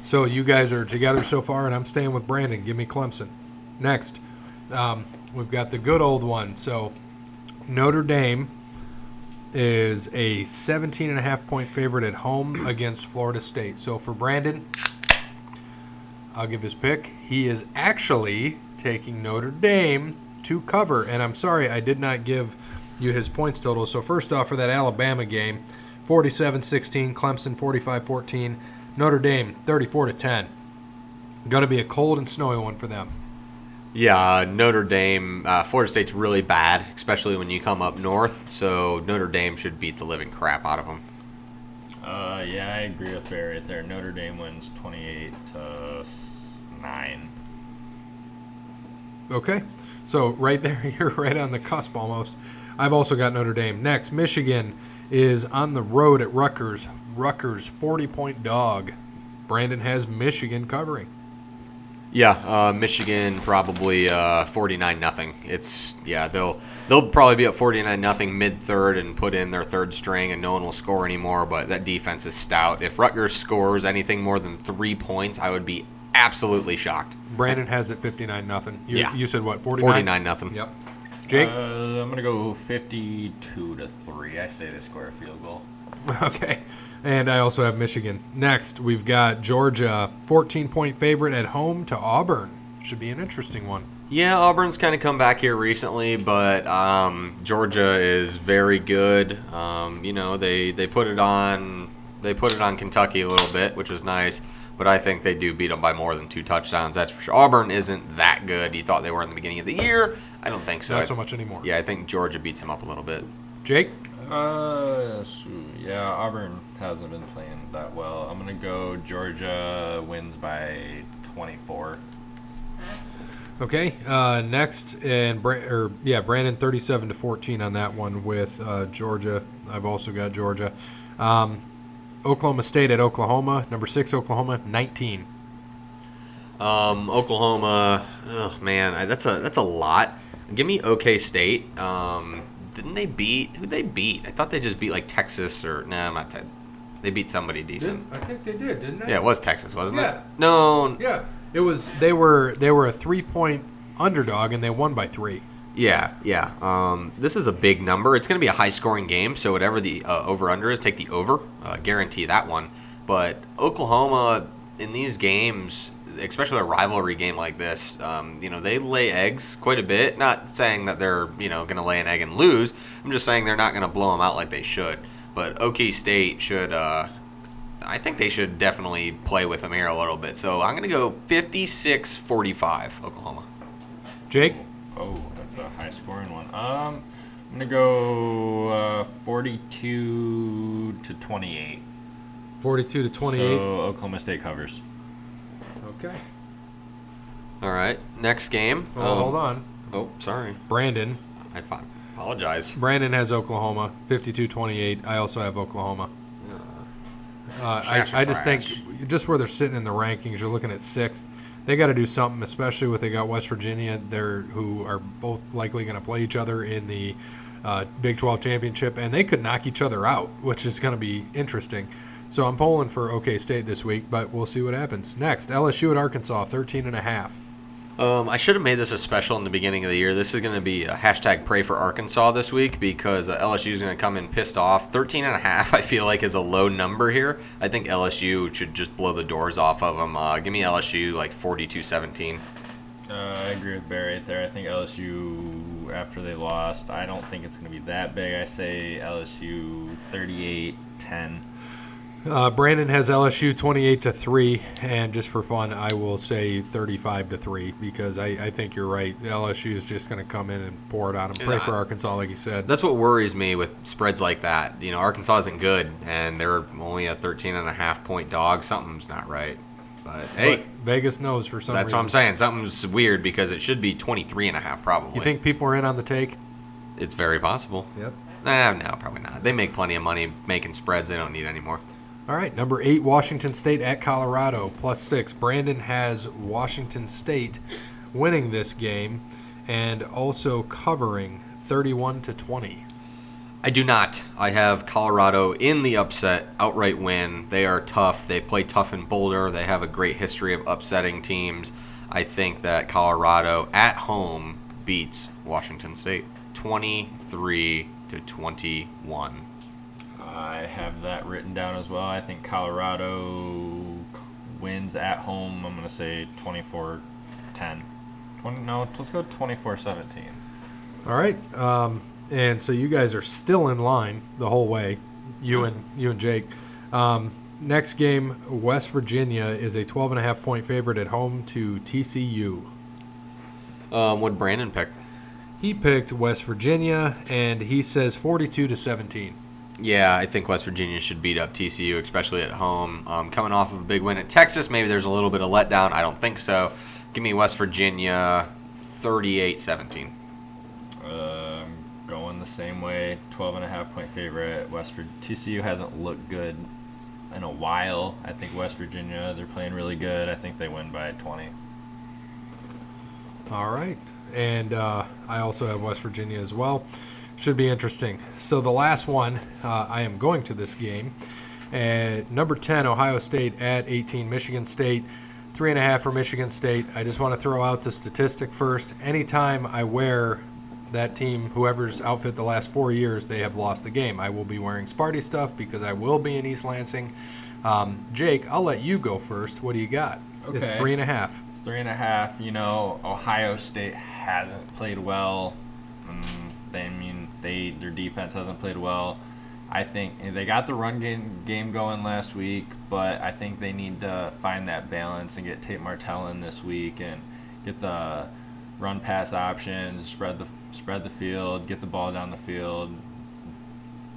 So you guys are together so far, and I'm staying with Brandon. Give me Clemson. Next, um, we've got the good old one. So Notre Dame is a 17 and a half point favorite at home against Florida State. So for Brandon, I'll give his pick. He is actually taking Notre Dame to cover, and I'm sorry I did not give you his points total. So first off, for that Alabama game, 47-16, Clemson 45-14, Notre Dame 34 to 10. Going to be a cold and snowy one for them. Yeah, Notre Dame, uh, Florida State's really bad, especially when you come up north. So Notre Dame should beat the living crap out of them. Uh, yeah, I agree with Barry right there. Notre Dame wins 28 to nine. Okay, so right there, you're right on the cusp almost. I've also got Notre Dame. Next, Michigan is on the road at Rutgers. Rutgers 40 point dog. Brandon has Michigan covering. Yeah, uh, Michigan probably uh, forty nine nothing. It's yeah they'll they'll probably be at forty nine nothing mid third and put in their third string and no one will score anymore. But that defense is stout. If Rutgers scores anything more than three points, I would be absolutely shocked. Brandon has it 59 nothing. You, Yeah. you said what? 49? Forty nine nothing. Yep. Jake? Uh, I'm gonna go 52 to three. I say they score a field goal. Okay. And I also have Michigan. Next, we've got Georgia, 14 point favorite at home to Auburn. Should be an interesting one. Yeah, Auburn's kind of come back here recently, but um, Georgia is very good. Um, you know, they, they put it on they put it on Kentucky a little bit, which was nice. But I think they do beat them by more than two touchdowns. That's for sure. Auburn isn't that good. You thought they were in the beginning of the year. I don't think so. Not so much anymore. Yeah, I think Georgia beats them up a little bit. Jake? Uh, yeah, Auburn hasn't been playing that well. I'm gonna go Georgia wins by 24. Okay. Uh, next, and Bra- or yeah, Brandon thirty-seven to fourteen on that one with uh, Georgia. I've also got Georgia. Um, Oklahoma State at Oklahoma. Number six, Oklahoma, nineteen. Um, Oklahoma. Oh man, I, that's a that's a lot. Give me OK State. Um, didn't they beat who they beat? I thought they just beat like Texas or no, nah, not Ted. They beat somebody decent. I think they did, didn't they? Yeah, it was Texas, wasn't Yeah. it? No. Yeah. It was. They were. They were a three-point underdog, and they won by three. Yeah, yeah. Um, this is a big number. It's going to be a high-scoring game, so whatever the uh, over/under is, take the over. Uh, guarantee that one. But Oklahoma in these games, especially a rivalry game like this, um, you know, they lay eggs quite a bit. Not saying that they're you know going to lay an egg and lose. I'm just saying they're not going to blow them out like they should. But OK State should. Uh, I think they should definitely play with them here a little bit. So I'm going to go 56-45 Oklahoma. Jake. Oh, that's a high scoring one. Um, I'm gonna go uh, 42 to 28. 42 to 28. So Oklahoma State covers. Okay. All right, next game. Well, Um, hold on. Oh, sorry. Brandon. I apologize. Brandon has Oklahoma, 52-28. I also have Oklahoma. Uh, I, I just think just where they're sitting in the rankings, you're looking at sixth. They got to do something, especially with they got West Virginia there, who are both likely going to play each other in the uh, Big 12 championship, and they could knock each other out, which is going to be interesting. So I'm polling for OK State this week, but we'll see what happens. Next, LSU at Arkansas, 13 and a half. Um, I should have made this a special in the beginning of the year. This is going to be a hashtag pray for Arkansas this week because uh, LSU is going to come in pissed off. 13 and a half, I feel like, is a low number here. I think LSU should just blow the doors off of them. Uh, give me LSU like 42 17. Uh, I agree with Barry right there. I think LSU, after they lost, I don't think it's going to be that big. I say LSU 38 10. Uh, Brandon has LSU 28 to 3, and just for fun, I will say 35 to 3 because I, I think you're right. LSU is just going to come in and pour it on them. Pray Yeah. for Arkansas, like you said. That's what worries me with spreads like that. You know, Arkansas isn't good, and they're only a 13 and a half point dog. Something's not right. But hey, But Vegas knows for some that's what reason. I'm saying. Something's weird because it should be 23 and a half probably. You think people are in on the take? it's very possible? Yep. Nah, no, probably not. They make plenty of money making spreads. They don't need any more. All right, number eight, Washington State at Colorado, plus six. Brandon has Washington State winning this game and also covering 31 to 20. I do not. I have Colorado in the upset, outright win. They are tough. They play tough in Boulder. They have a great history of upsetting teams. I think that Colorado at home beats Washington State 23 to 21. I have that written down as well. I think Colorado wins at home. I'm going to say 24 10. 20, no, let's go 24 17. All right, um, and so you guys are still in line the whole way, you and you and Jake. Um, next game, West Virginia is a 12 and a half point favorite at home to TCU. Um, what Brandon pick? He picked West Virginia, and he says 42 to 17. Yeah, I think West Virginia should beat up TCU, especially at home. Um, coming off of a big win at Texas, maybe there's a little bit of letdown. I don't think so. Give me West Virginia 38 17. Um, going the same way. 12 and a half point favorite. West Vir- TCU hasn't looked good in a while. I think West Virginia, they're playing really good. I think they win by 20. All right. And uh, I also have West Virginia as well. Should be interesting. So the last one, uh, I am going to this game. At number 10, Ohio State at 18, Michigan State. Three and a half for Michigan State. I just want to throw out the statistic first. Anytime I wear that team, whoever's outfit the last four years, they have lost the game. I will be wearing Sparty stuff because I will be in East Lansing. Um, Jake, I'll let you go first. What do you got? Okay. It's three and a half. Three and a half. You know, Ohio State hasn't played well. Mm, they I mean they their defense hasn't played well. I think they got the run game game going last week, but I think they need to find that balance and get Tate Martell in this week and get the run pass options, spread the spread the field, get the ball down the field.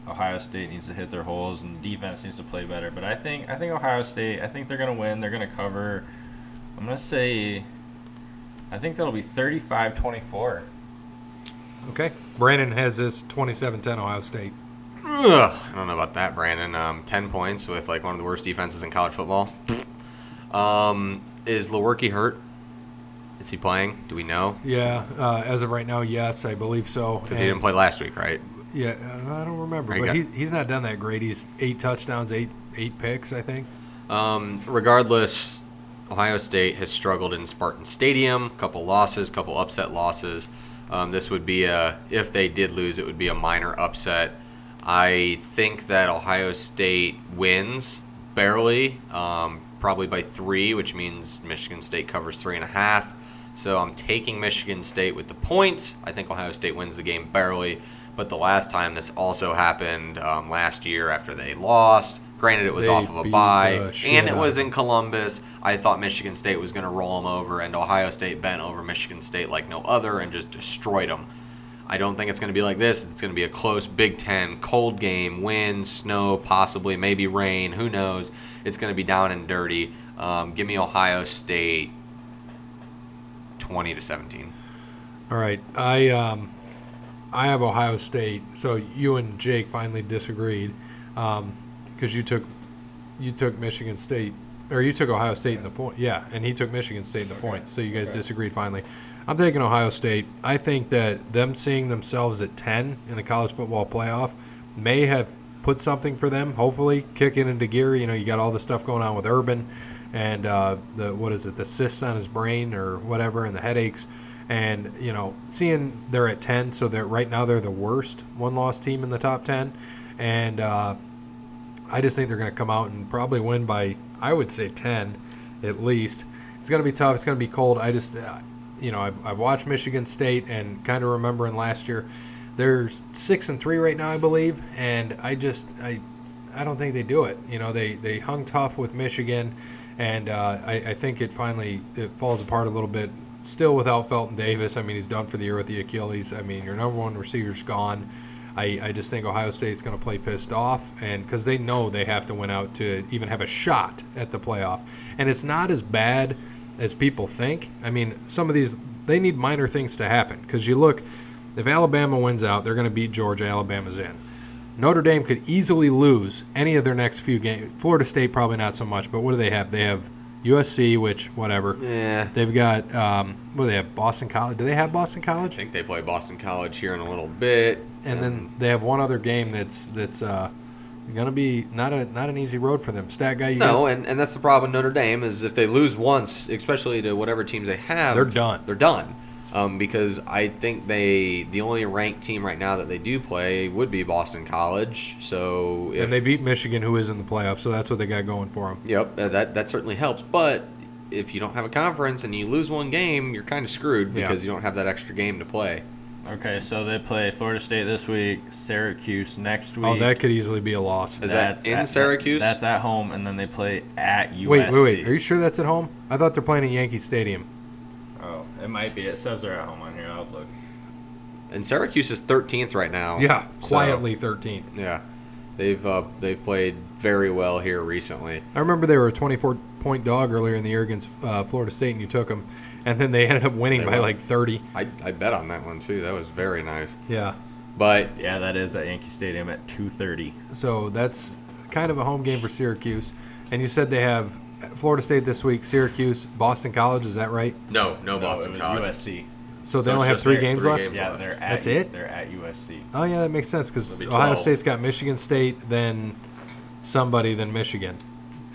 Ohio State needs to hit their holes and the defense needs to play better. But I think I think Ohio State I think they're gonna win. They're gonna cover. I'm gonna say I think that'll be 35-24. Okay. Brandon has this 27-10 Ohio State. Ugh, I don't know about that, Brandon. Um, Ten points with like one of the worst defenses in college football. um, is Lewerke hurt? Is he playing? Do we know? Yeah, uh, as of right now, yes, I believe so. Because he didn't play last week, right? Yeah, uh, I don't remember, but got- he's he's not done that great. He's eight touchdowns, eight eight picks, I think. Um, regardless, Ohio State has struggled in Spartan Stadium. Couple losses, couple upset losses. Um, this would be a if they did lose, it would be a minor upset. I think that Ohio State wins barely, um, probably by three, which means Michigan State covers three and a half. So I'm taking Michigan State with the points. I think Ohio State wins the game barely. But the last time this also happened um, last year after they lost, granted it was They off of a bye, and it was in Columbus. I thought Michigan State was going to roll them over, and Ohio State bent over Michigan State like no other and just destroyed them. I don't think it's going to be like this. It's going to be a close Big Ten, cold game, wind, snow, possibly, maybe rain. Who knows? It's going to be down and dirty. Um, give me Ohio State 20 to 17. All right, I um, I have Ohio State. So you and Jake finally disagreed because you took you took Michigan State or you took Ohio State in the point. Yeah, and he took Michigan State in the points. So you guys disagreed finally. I'm taking Ohio State. I think that them seeing themselves at 10 in the college football playoff may have put something for them. Hopefully, kicking into gear. You know, you got all the stuff going on with Urban and uh, the what is it, the cysts on his brain or whatever, and the headaches. And you know, seeing they're at 10, so they're right now they're the worst one-loss team in the top 10, and uh, I just think they're going to come out and probably win by I would say 10 at least. It's going to be tough. It's going to be cold. I just, uh, you know, I've, I've watched Michigan State and kind of remembering last year. They're six and three right now, I believe, and I just I I don't think they do it. You know, they they hung tough with Michigan, and uh, I, I think it finally it falls apart a little bit. Still without Felton Davis. I mean, he's done for the year with the Achilles. I mean, your number one receiver's gone. I, I just think Ohio State's going to play pissed off, and because they know they have to win out to even have a shot at the playoff, and it's not as bad as people think. I mean, some of these they need minor things to happen because you look, if Alabama wins out, they're going to beat Georgia. Alabama's in. Notre Dame could easily lose any of their next few games. Florida State probably not so much, but what do they have? They have USC, which whatever. Yeah. They've got um, what do they have? Boston College. Do they have Boston College? I think they play Boston College here in a little bit. And then they have one other game that's that's uh, going to be not a not an easy road for them. Stat guy, you No, got- and, and that's the problem with Notre Dame is if they lose once, especially to whatever teams they have, They're done. They're done. Um, because I think they the only ranked team right now that they do play would be Boston College. So if and they beat Michigan, who is in the playoffs. So that's what they got going for them. Yep, uh, that that certainly helps. But if you don't have a conference and you lose one game, you're kind of screwed Yeah. because you don't have that extra game to play. Okay, so they play Florida State this week, Syracuse next week. Oh, that could easily be a loss. Is that in at- Syracuse? That's at home, and then they play at USC. Wait, wait, wait. Are you sure that's at home? I thought they're playing at Yankee Stadium. It might be. It says they're at home on here. I'll look. And Syracuse is 13th right now. Yeah, so- quietly 13th. yeah, they've uh, they've played very well here recently. I remember they were a 24 point dog earlier in the year against uh, Florida State, and you took them, and then they ended up winning They by won. like 30. I, I bet on that one too. That was very nice. Yeah. But Yeah, that is at Yankee Stadium at 2:30. So that's kind of a home game for Syracuse. And you said they have Florida State this week, Syracuse, Boston College. Is that right? no, no No, Boston it was College. USC. So they So only have three games three left. games. Yeah, left. they're at That's it? They're at USC. Oh yeah, that makes sense because be Ohio State's got Michigan State, then somebody, then Michigan,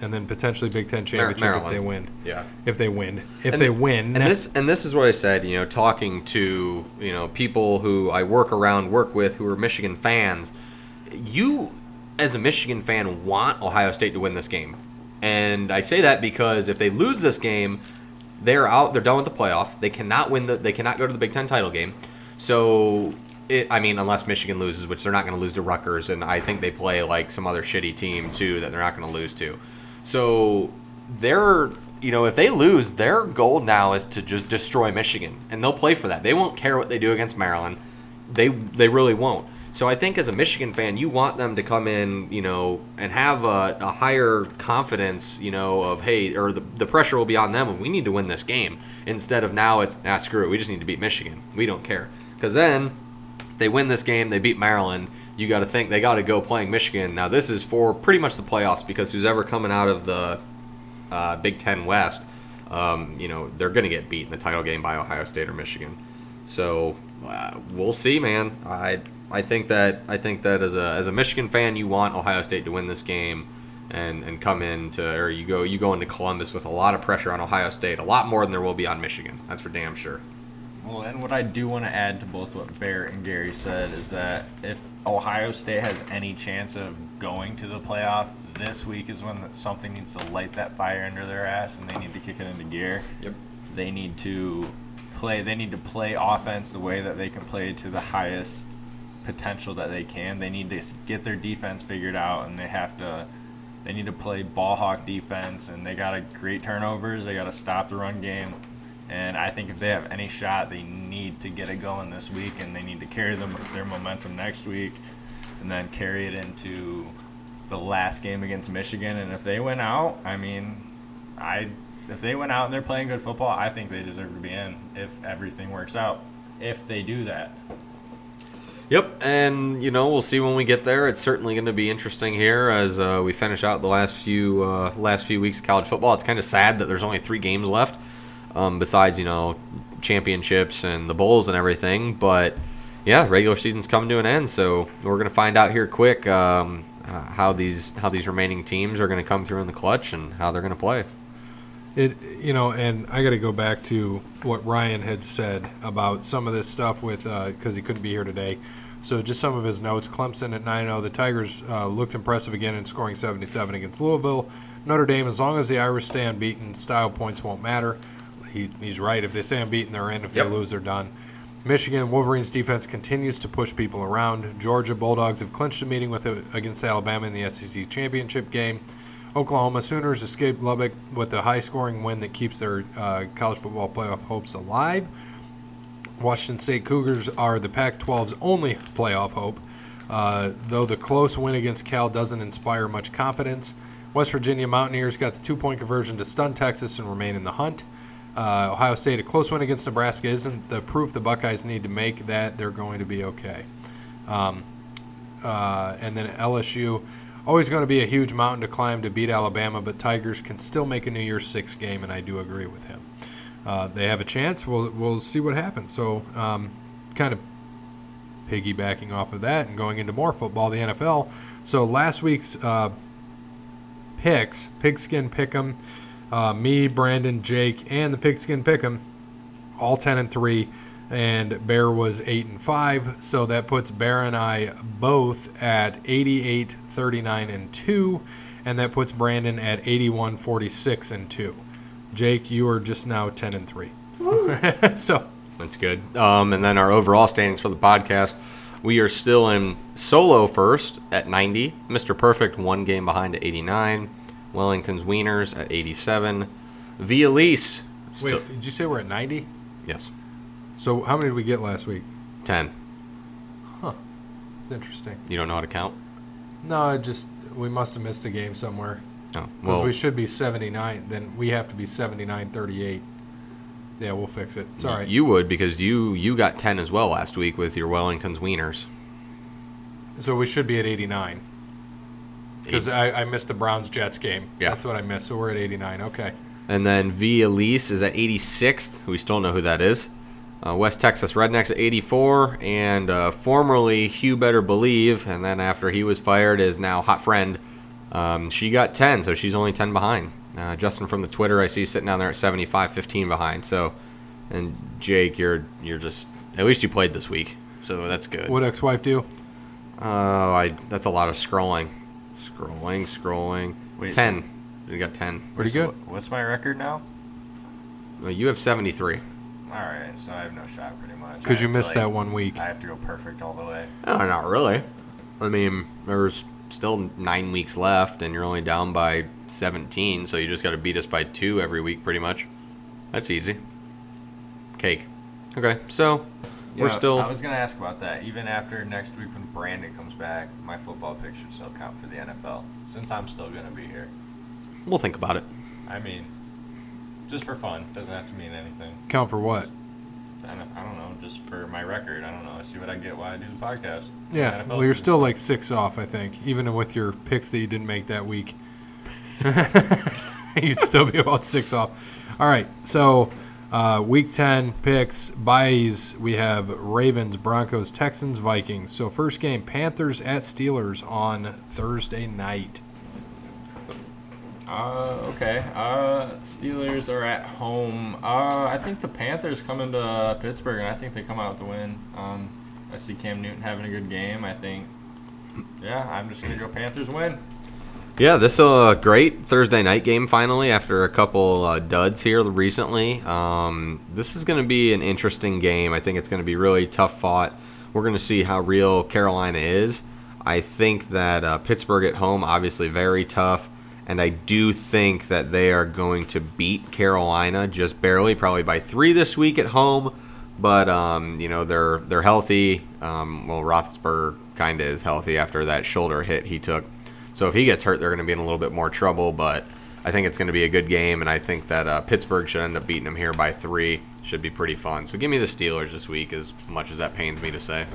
and then potentially Big Ten championship if they win. Yeah. If they win, if And- they win, And this and this is what I said, you know, talking to, you know, people who I work around, work with who are Michigan fans, you as a Michigan fan want Ohio State to win this game. And I say that because if they lose this game, they're out, they're done with the playoff. They cannot win the they cannot go to the Big 10 title game. So it, I mean, unless Michigan loses, which they're not going to lose to Rutgers, and I think they play like some other shitty team too that they're not going to lose to. So they're, you know, if they lose, their goal now is to just destroy Michigan, and they'll play for that. They won't care what they do against Maryland. They they really won't. So I think as a Michigan fan, you want them to come in, you know, and have a, a higher confidence, you know, of hey, or the, the pressure will be on them of we need to win this game instead of now it's ah screw it, we just need to beat Michigan. We don't care because then they win this game, they beat Maryland. You got to think they got to go playing Michigan. Now this is for pretty much the playoffs because who's ever coming out of the uh, Big Ten West, um, you know, they're going to get beat in the title game by Ohio State or Michigan. So uh, we'll see, man. I I think that I think that as a as a Michigan fan, you want Ohio State to win this game, and and come into or you go you go into Columbus with a lot of pressure on Ohio State, a lot more than there will be on Michigan. That's for damn sure. Well, and what I do want to add to both what Bear and Gary said is that if Ohio State has any chance of going to the playoff, this week is when something needs to light that fire under their ass, and they need to kick it into gear. Yep. They need to play. They need to play offense the way that they can play to the highest potential that they can. They need to get their defense figured out, and they have to. They need to play ball hawk defense, and they got to create turnovers. They got to stop the run game, and I think if they have any shot, they need to get it going this week, and they need to carry them their momentum next week, and then carry it into the last game against Michigan. And if they win out, I mean, I if they went out and they're playing good football, I think they deserve to be in if everything works out. If they do that. Yep, and you know we'll see when we get there. It's certainly going to be interesting here as uh, we finish out the last few uh, last few weeks of college football. It's kind of sad that there's only three games left, um, besides you know championships and the bowls and everything. But yeah, regular season's coming to an end, so we're going to find out here quick um, uh, how these how these remaining teams are going to come through in the clutch and how they're going to play. It you know, and I got to go back to what Ryan had said about some of this stuff with because he couldn't be here today. So just some of his notes. Clemson at 9-0. The Tigers uh, looked impressive again in scoring 77 against Louisville. Notre Dame, as long as the Irish stay unbeaten, style points won't matter. He, he's right. If they stay unbeaten, they're in. If Yep. they lose, they're done. Michigan Wolverines defense continues to push people around. Georgia Bulldogs have clinched a meeting with against Alabama in the SEC championship game. Oklahoma Sooners escaped Lubbock with a high-scoring win that keeps their uh, college football playoff hopes alive. Washington State Cougars are the Pac-12's only playoff hope, uh, though the close win against Cal doesn't inspire much confidence. West Virginia Mountaineers got the two-point conversion to stun Texas and remain in the hunt. Uh, Ohio State, a close win against Nebraska isn't the proof the Buckeyes need to make that they're going to be okay. Um, uh, and then LSU, always going to be a huge mountain to climb to beat Alabama, but Tigers can still make a New Year's Six game, and I do agree with him. Uh, they have a chance. We'll we'll see what happens. So, um, kind of piggybacking off of that and going into more football, the NFL. So last week's uh, picks, Pigskin Pick'em, uh, me, Brandon, Jake, and the Pigskin Pick'em, all ten and three, and Bear was eight and five. So that puts Bear and I both at 88, 39 and two, and that puts Brandon at 81, 46 and two. Jake, you are just now ten and three. so That's good. Um, and then our overall standings for the podcast, we are still in solo first at 90. Mr. Perfect one game behind at 89. Wellington's Wieners at 87. Via Lease. wait, did you say we're at ninety? Yes, So how many did we get last week? 10. Huh. It's interesting. You don't know how to count? No, I just we must have missed a game somewhere Oh, because well, we should be 79. Then we have to be 79 38. Yeah, we'll fix it. It's all right. you would because you you got 10 as well last week with your Wellington's Wieners. So we should be at 89 because I, I missed the Browns Jets game. Yeah. that's what I missed. So we're at 89. Okay. And then Via Lease is at 86th. We still know who that is. Uh, West Texas Rednecks at 84. And uh, formerly Hugh Better Believe, and then after he was fired, is now Hot Friend. Um, she got 10, so she's only 10 behind. Uh, Justin from the Twitter, I see sitting down there at 75, 15 behind. So, and Jake, you're you're just at least you played this week, so that's good. What ex-wife do? Oh, I that's a lot of scrolling, scrolling, scrolling. Wait, 10. You got 10. Pretty So good. What's my record now? Well, you have 73. All right, so I have no shot pretty much. Because you have to, missed like- that one week. I have to go perfect all the way. No, not really. I mean, there's still nine weeks left, and you're only down by 17, so you just got to beat us by two every week, pretty much. That's easy. Cake. Okay, so we're Yeah, still. I was gonna ask about that. Even after next week when Brandon comes back, my football pick should still count for the NFL since I'm still gonna be here. We'll think about it. I mean, just for fun. Doesn't have to mean anything. Count for what? I don't, I don't know. Just for my record. I don't know. I see what I get while I do the podcast. Yeah, NFL well, you're season still like six off, I think, even with your picks that you didn't make that week. You'd still be about six off. All right, so uh, week 10 picks, buys, we have Ravens, Broncos, Texans, Vikings. So, first game, Panthers at Steelers on Thursday night. Uh, okay. Uh, Steelers are at home. Uh, I think the Panthers come into Pittsburgh, and I think they come out with the win. Um, I see Cam Newton having a good game. I think. Yeah, I'm just gonna go Panthers win. Yeah, this is a great Thursday night game finally after a couple uh, duds here recently. Um, this is going to be an interesting game. I think it's going to be really tough fought. We're going to see how real Carolina is. I think that uh, Pittsburgh at home, obviously very tough. And I do think that they are going to beat Carolina just barely, probably by three this week at home. But um, you know they're they're healthy. Um, well, Roethlisberger kind of is healthy after that shoulder hit he took. So if he gets hurt, they're going to be in a little bit more trouble. But I think it's going to be a good game, and I think that uh, Pittsburgh should end up beating them here by three. Should be pretty fun. So give me the Steelers this week, as much as that pains me to say.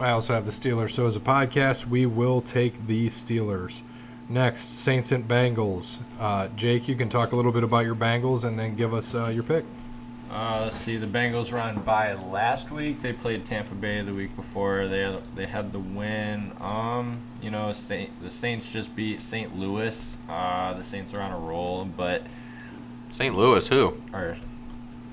I also have the Steelers. So, as a podcast, we will take the Steelers. Next, Saints and Bengals. Uh, Jake, you can talk a little bit about your Bengals and then give us uh, your pick. Uh, let's see. The Bengals were on bye last week. They played Tampa Bay the week before. They had, they had the win. Um, you know, Saint, the Saints just beat St. Louis. Uh, the Saints are on a roll, but St. Louis, who? or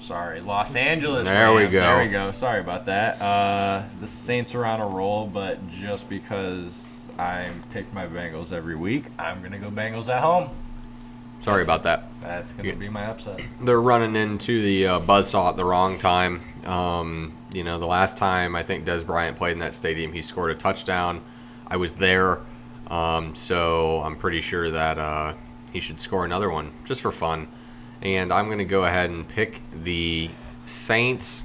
sorry, Los Angeles. There we go. There we go. Sorry about that. Uh, the Saints are on a roll, but just because I pick my Bengals every week, I'm gonna go Bengals at home. Sorry about that. That's gonna Yeah. be my upset. they're running into the uh, buzzsaw at the wrong time. Um, you know, the last time I think Dez Bryant played in that stadium, he scored a touchdown. I was there, um, so I'm pretty sure that uh, he should score another one just for fun. And I'm going to go ahead and pick the Saints.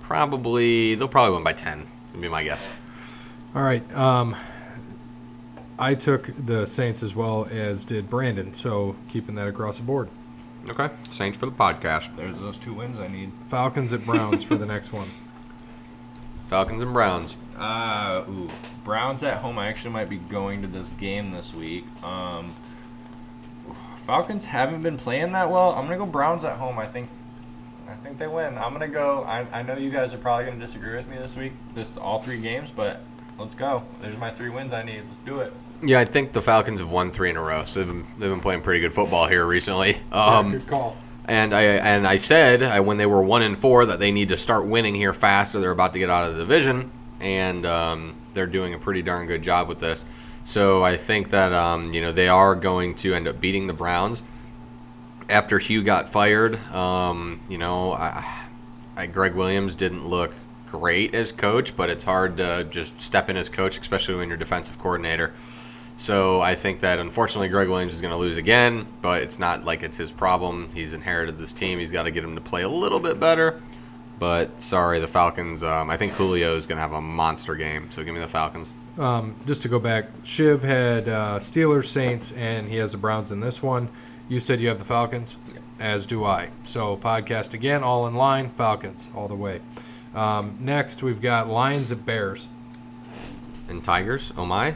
Probably they'll probably win by 10. Would be my guess. All right. Um, I took the Saints as well as did Brandon, so keeping that across the board. Okay, Saints for the podcast. There's those two wins I need. Falcons at Browns for the next one. Falcons and Browns. Uh, ooh, Browns at home. I actually might be going to this game this week. Um, Falcons haven't been playing that well. I'm gonna go Browns at home. I think, I think they win. I'm gonna go. I, I know you guys are probably gonna disagree with me this week. Just all three games, but let's go. There's my three wins I need. Let's do it. Yeah, I think the Falcons have won three in a row, so they've been, they've been playing pretty good football here recently. Um, good call. And I and I said uh, when they were one and four that they need to start winning here fast, or they're about to get out of the division, and um, they're doing a pretty darn good job with this. So I think that um, you know they are going to end up beating the Browns. After Hue got fired, um, you know, I, I, Gregg Williams didn't look great as coach, but it's hard to just step in as coach, especially when you're defensive coordinator. So I think that unfortunately Gregg Williams is going to lose again, but it's not like it's his problem. He's inherited this team. He's got to get him to play a little bit better. But sorry, the Falcons. Um, I think Julio is going to have a monster game. So give me the Falcons. Um, just to go back, Shiv had uh, Steelers, Saints, and he has the Browns in this one. You said you have the Falcons, as do I. So podcast again, all in line, Falcons all the way. Um, next, we've got Lions at Bears. And Tigers. Oh my.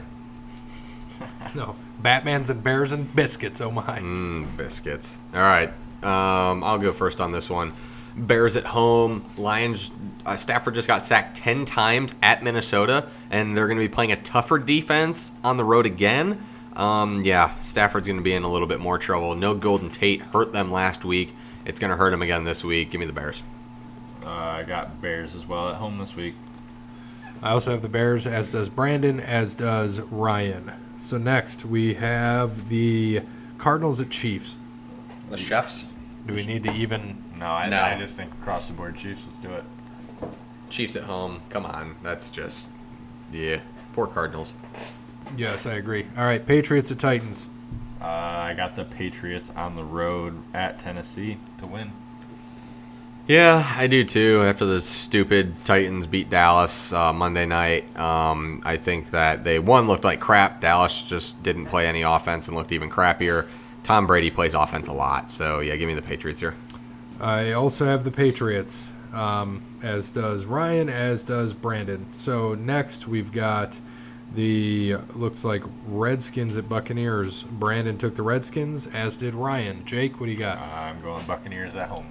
No, Batman's and Bears and biscuits. Oh my. Mmm, biscuits. All right. Um, I'll go first on this one. Bears at home. Lions. Uh, Stafford just got sacked ten times at Minnesota, and they're going to be playing a tougher defense on the road again. Um, yeah, Stafford's going to be in a little bit more trouble. No Golden Tate hurt them last week. It's going to hurt him again this week. Give me the Bears. Uh, I got Bears as well at home this week. I also have the Bears, as does Brandon, as does Ryan. So next, we have the Cardinals at Chiefs. The Chefs. Do we need to even? No, I, No. I just think across the board Chiefs. Let's do it. Chiefs at home. Come on. That's just. Yeah. Poor Cardinals. Yes, I agree. All right, Patriots at Titans. Uh, I got the Patriots on the road at Tennessee to win. Yeah, I do too. After the stupid Titans beat Dallas uh, Monday night, um, I think that they one looked like crap. Dallas just didn't play any offense and looked even crappier. Tom Brady plays offense a lot, so yeah, give me the Patriots here. I also have the Patriots, um, as does Ryan, as does Brandon. So next we've got the looks like Redskins at Buccaneers. Brandon took the Redskins, as did Ryan. Jake, what do you got? I'm going Buccaneers at home.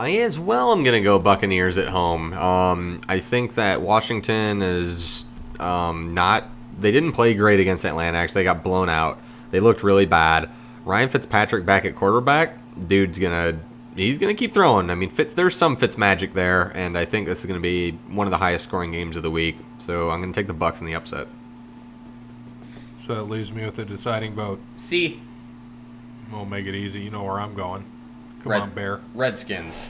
I as well am gonna go Buccaneers at home. Um, I think that Washington is um, not. They didn't play great against Atlanta. Actually, they got blown out. They looked really bad. Ryan Fitzpatrick back at quarterback. Dude's gonna. He's gonna keep throwing. I mean, Fitz. There's some Fitz magic there, and I think this is gonna be one of the highest scoring games of the week. So I'm gonna take the Bucks in the upset. So that leaves me with the deciding vote. See, We'll make it easy. You know where I'm going. Come Red- on, Bear. Redskins.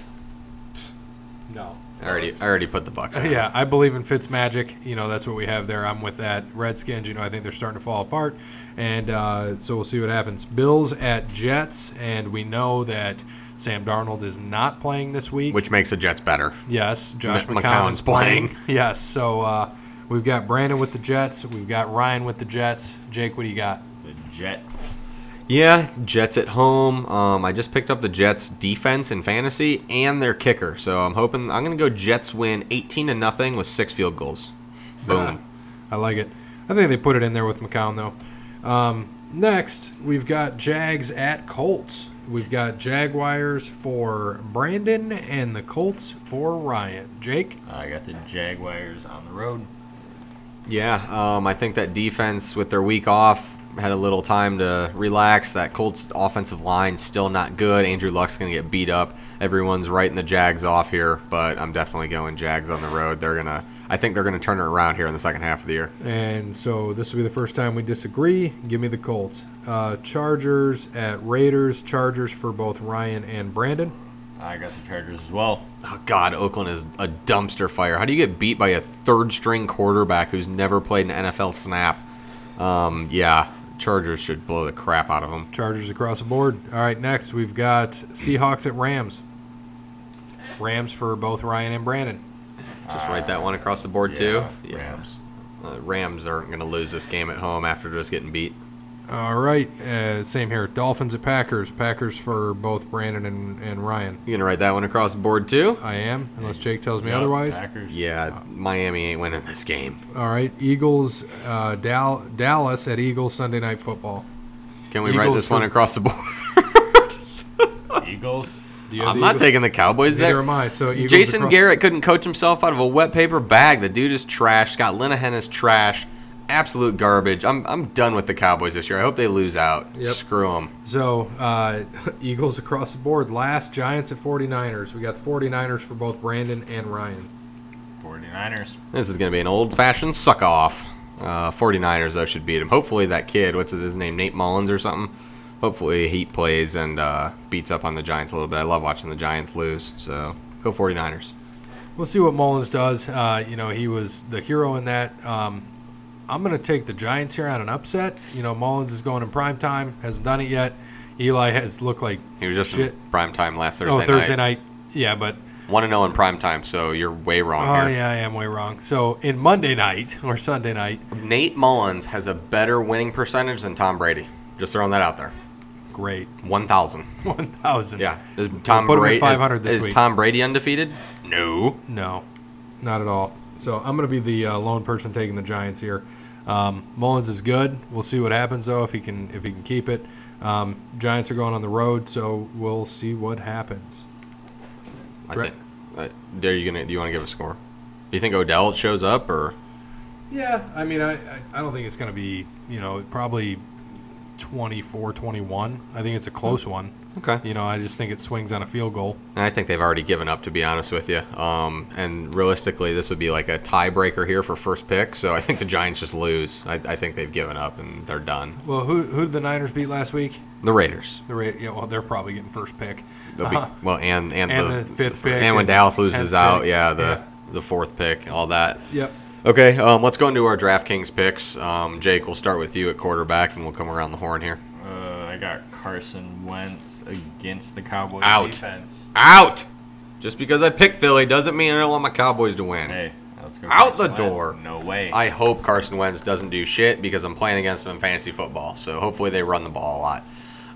No. I already, I already put the Bucks. in. Yeah, I believe in Fitz magic. You know, that's what we have there. I'm with that. Redskins, you know, I think they're starting to fall apart. And uh, so we'll see what happens. Bills at Jets, and we know that Sam Darnold is not playing this week. Which makes the Jets better. yes, Josh M- McCown McCown's playing. playing. yes, so uh, we've got Brandon with the Jets. We've got Ryan with the Jets. Jake, what do you got? The Jets. Yeah, Jets at home. Um, I just picked up the Jets defense in fantasy and their kicker, so I'm hoping I'm gonna go Jets win 18 to nothing with six field goals. Boom. I like it. I think they put it in there with McCown, though. Um, next, we've got Jags at Colts. We've got Jaguars for Brandon and the Colts for Ryan. Jake? I got the Jaguars on the road. Yeah, um, I think that defense with their week off had a little time to relax. That Colts offensive line still not good. Andrew Luck's gonna get beat up. Everyone's writing the Jags off here, but I'm definitely going Jags on the road. They're gonna. I think they're gonna turn it around here in the second half of the year. And so this will be the first time we disagree. Give me the Colts. Uh, Chargers at Raiders. Chargers for both Ryan and Brandon. I got the Chargers as well. Oh God, Oakland is a dumpster fire. How do you get beat by a third-string quarterback who's never played an NFL snap? Um, yeah, Chargers should blow the crap out of them. Chargers across the board. All right, next we've got Seahawks at Rams. Rams for both Ryan and Brandon. Just write that one across the board too. Yeah, Rams. Uh, Rams aren't going to lose this game at home after just getting beat. All right, uh, same here. Dolphins at Packers. Packers for both Brandon and, and Ryan. You're going to write that one across the board too? I am, unless Jake tells me Yep, otherwise. Packers. Yeah, Miami ain't winning this game. All right, Eagles, uh, Dal- Dallas at Eagles Sunday Night Football. Can we write Eagles this one for- across the board? Eagles. Do you have I'm the not Eagles? taking the Cowboys Neither there. am I. So Eagles Jason across- Garrett couldn't coach himself out of a wet paper bag. The dude is trash. Scott Linehan is trash. Absolute garbage. I'm, I'm done with the Cowboys this year. I hope they lose out. Yep. Screw them. So uh, Eagles across the board. Last Giants at 49ers. We got the 49ers for both Brandon and Ryan. 49ers. This is going to be an old fashioned suck off. Uh, 49ers, though, should beat him. Hopefully, that kid, what's his name, Nate Mullens or something? Hopefully, he plays and uh, beats up on the Giants a little bit. I love watching the Giants lose. So, go 49ers. We'll see what Mullens does. Uh, you know, he was the hero in that. Um, I'm going to take the Giants here on an upset. You know, Mullens is going in prime time, hasn't done it yet. Eli has looked like He was just Shit. in prime time last Thursday, oh Thursday night. night. Yeah, but 1 0 in prime time, so you're way wrong oh here. yeah, I am way wrong. So in Monday night or Sunday night, Nate Mullens has a better winning percentage than Tom Brady. Just throwing that out there. great, 1,000. one thousand. Yeah. Is Tom at Brady 500 this is, is week. Tom Brady undefeated? No. No, not at all. So I'm going to be the uh, lone person taking the Giants here. Um, Mullens is good. We'll see what happens though if he can if he can keep it. Um, Giants are going on the road, so we'll see what happens. I Dre- think. Uh, are you gonna? Do you want to give a score? Do you think Odell shows up or? Yeah, I mean, I, I, I don't think it's going to be, you know, probably 24 21. I think it's a close one. Okay. You know, I just think it swings on a field goal. And I think they've already given up, to be honest with you. Um, and realistically, this would be like a tiebreaker here for first pick. So I think the Giants just lose. I, I think they've given up and they're done. Well, who, who did the Niners beat last week? The Raiders. The Ra- yeah, well, they're probably getting first pick. They'll be, Uh-huh. well, and and, And the, the fifth pick and when and Dallas loses out, pick. yeah, the Yeah. the fourth pick, all that. Yep. Okay, um, let's go into our DraftKings picks. Um, Jake, we'll start with you at quarterback, and we'll come around the horn here. Uh, I got Carson Wentz against the Cowboys Out. defense. Out. Just because I picked Philly doesn't mean I don't want my Cowboys to win. Hey, let's go. Out the Carson Wentz. door. No way. I hope Carson Wentz doesn't do shit because I'm playing against him in fantasy football. So hopefully they run the ball a lot.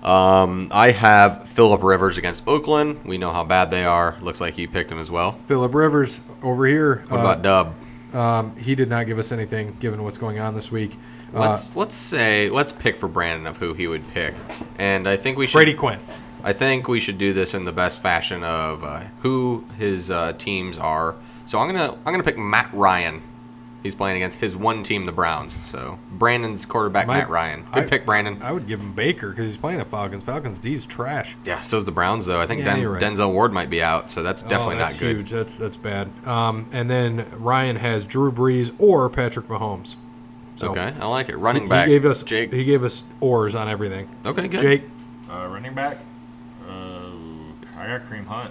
Um, I have Philip Rivers against Oakland. We know how bad they are. Looks like you picked him as well. Philip Rivers over here. What uh, about Dub? Um, he did not give us anything, given what's going on this week. Uh, Let's let's say let's pick for Brandon of who he would pick, and I think we should. Brady Quinn. I think we should do this in the best fashion of uh, who his uh, teams are. So I'm gonna I'm gonna pick Matt Ryan. He's playing against his one team, the Browns. So Brandon's quarterback, My- Matt Ryan. Good I- pick, Brandon. I would give him Baker because he's playing the Falcons. Falcons D's trash. yeah, so so's the Browns though. I think Yeah, Den- right. Denzel Ward might be out, so that's definitely oh, that's not good. That's huge. That's that's bad. Um, and then Ryan has Drew Brees or Patrick Mahomes. So Okay, I like it. Running he back, gave us Jake. He gave us oars on everything. Okay, good. Jake, Uh, running back. Uh, I got Kareem Hunt.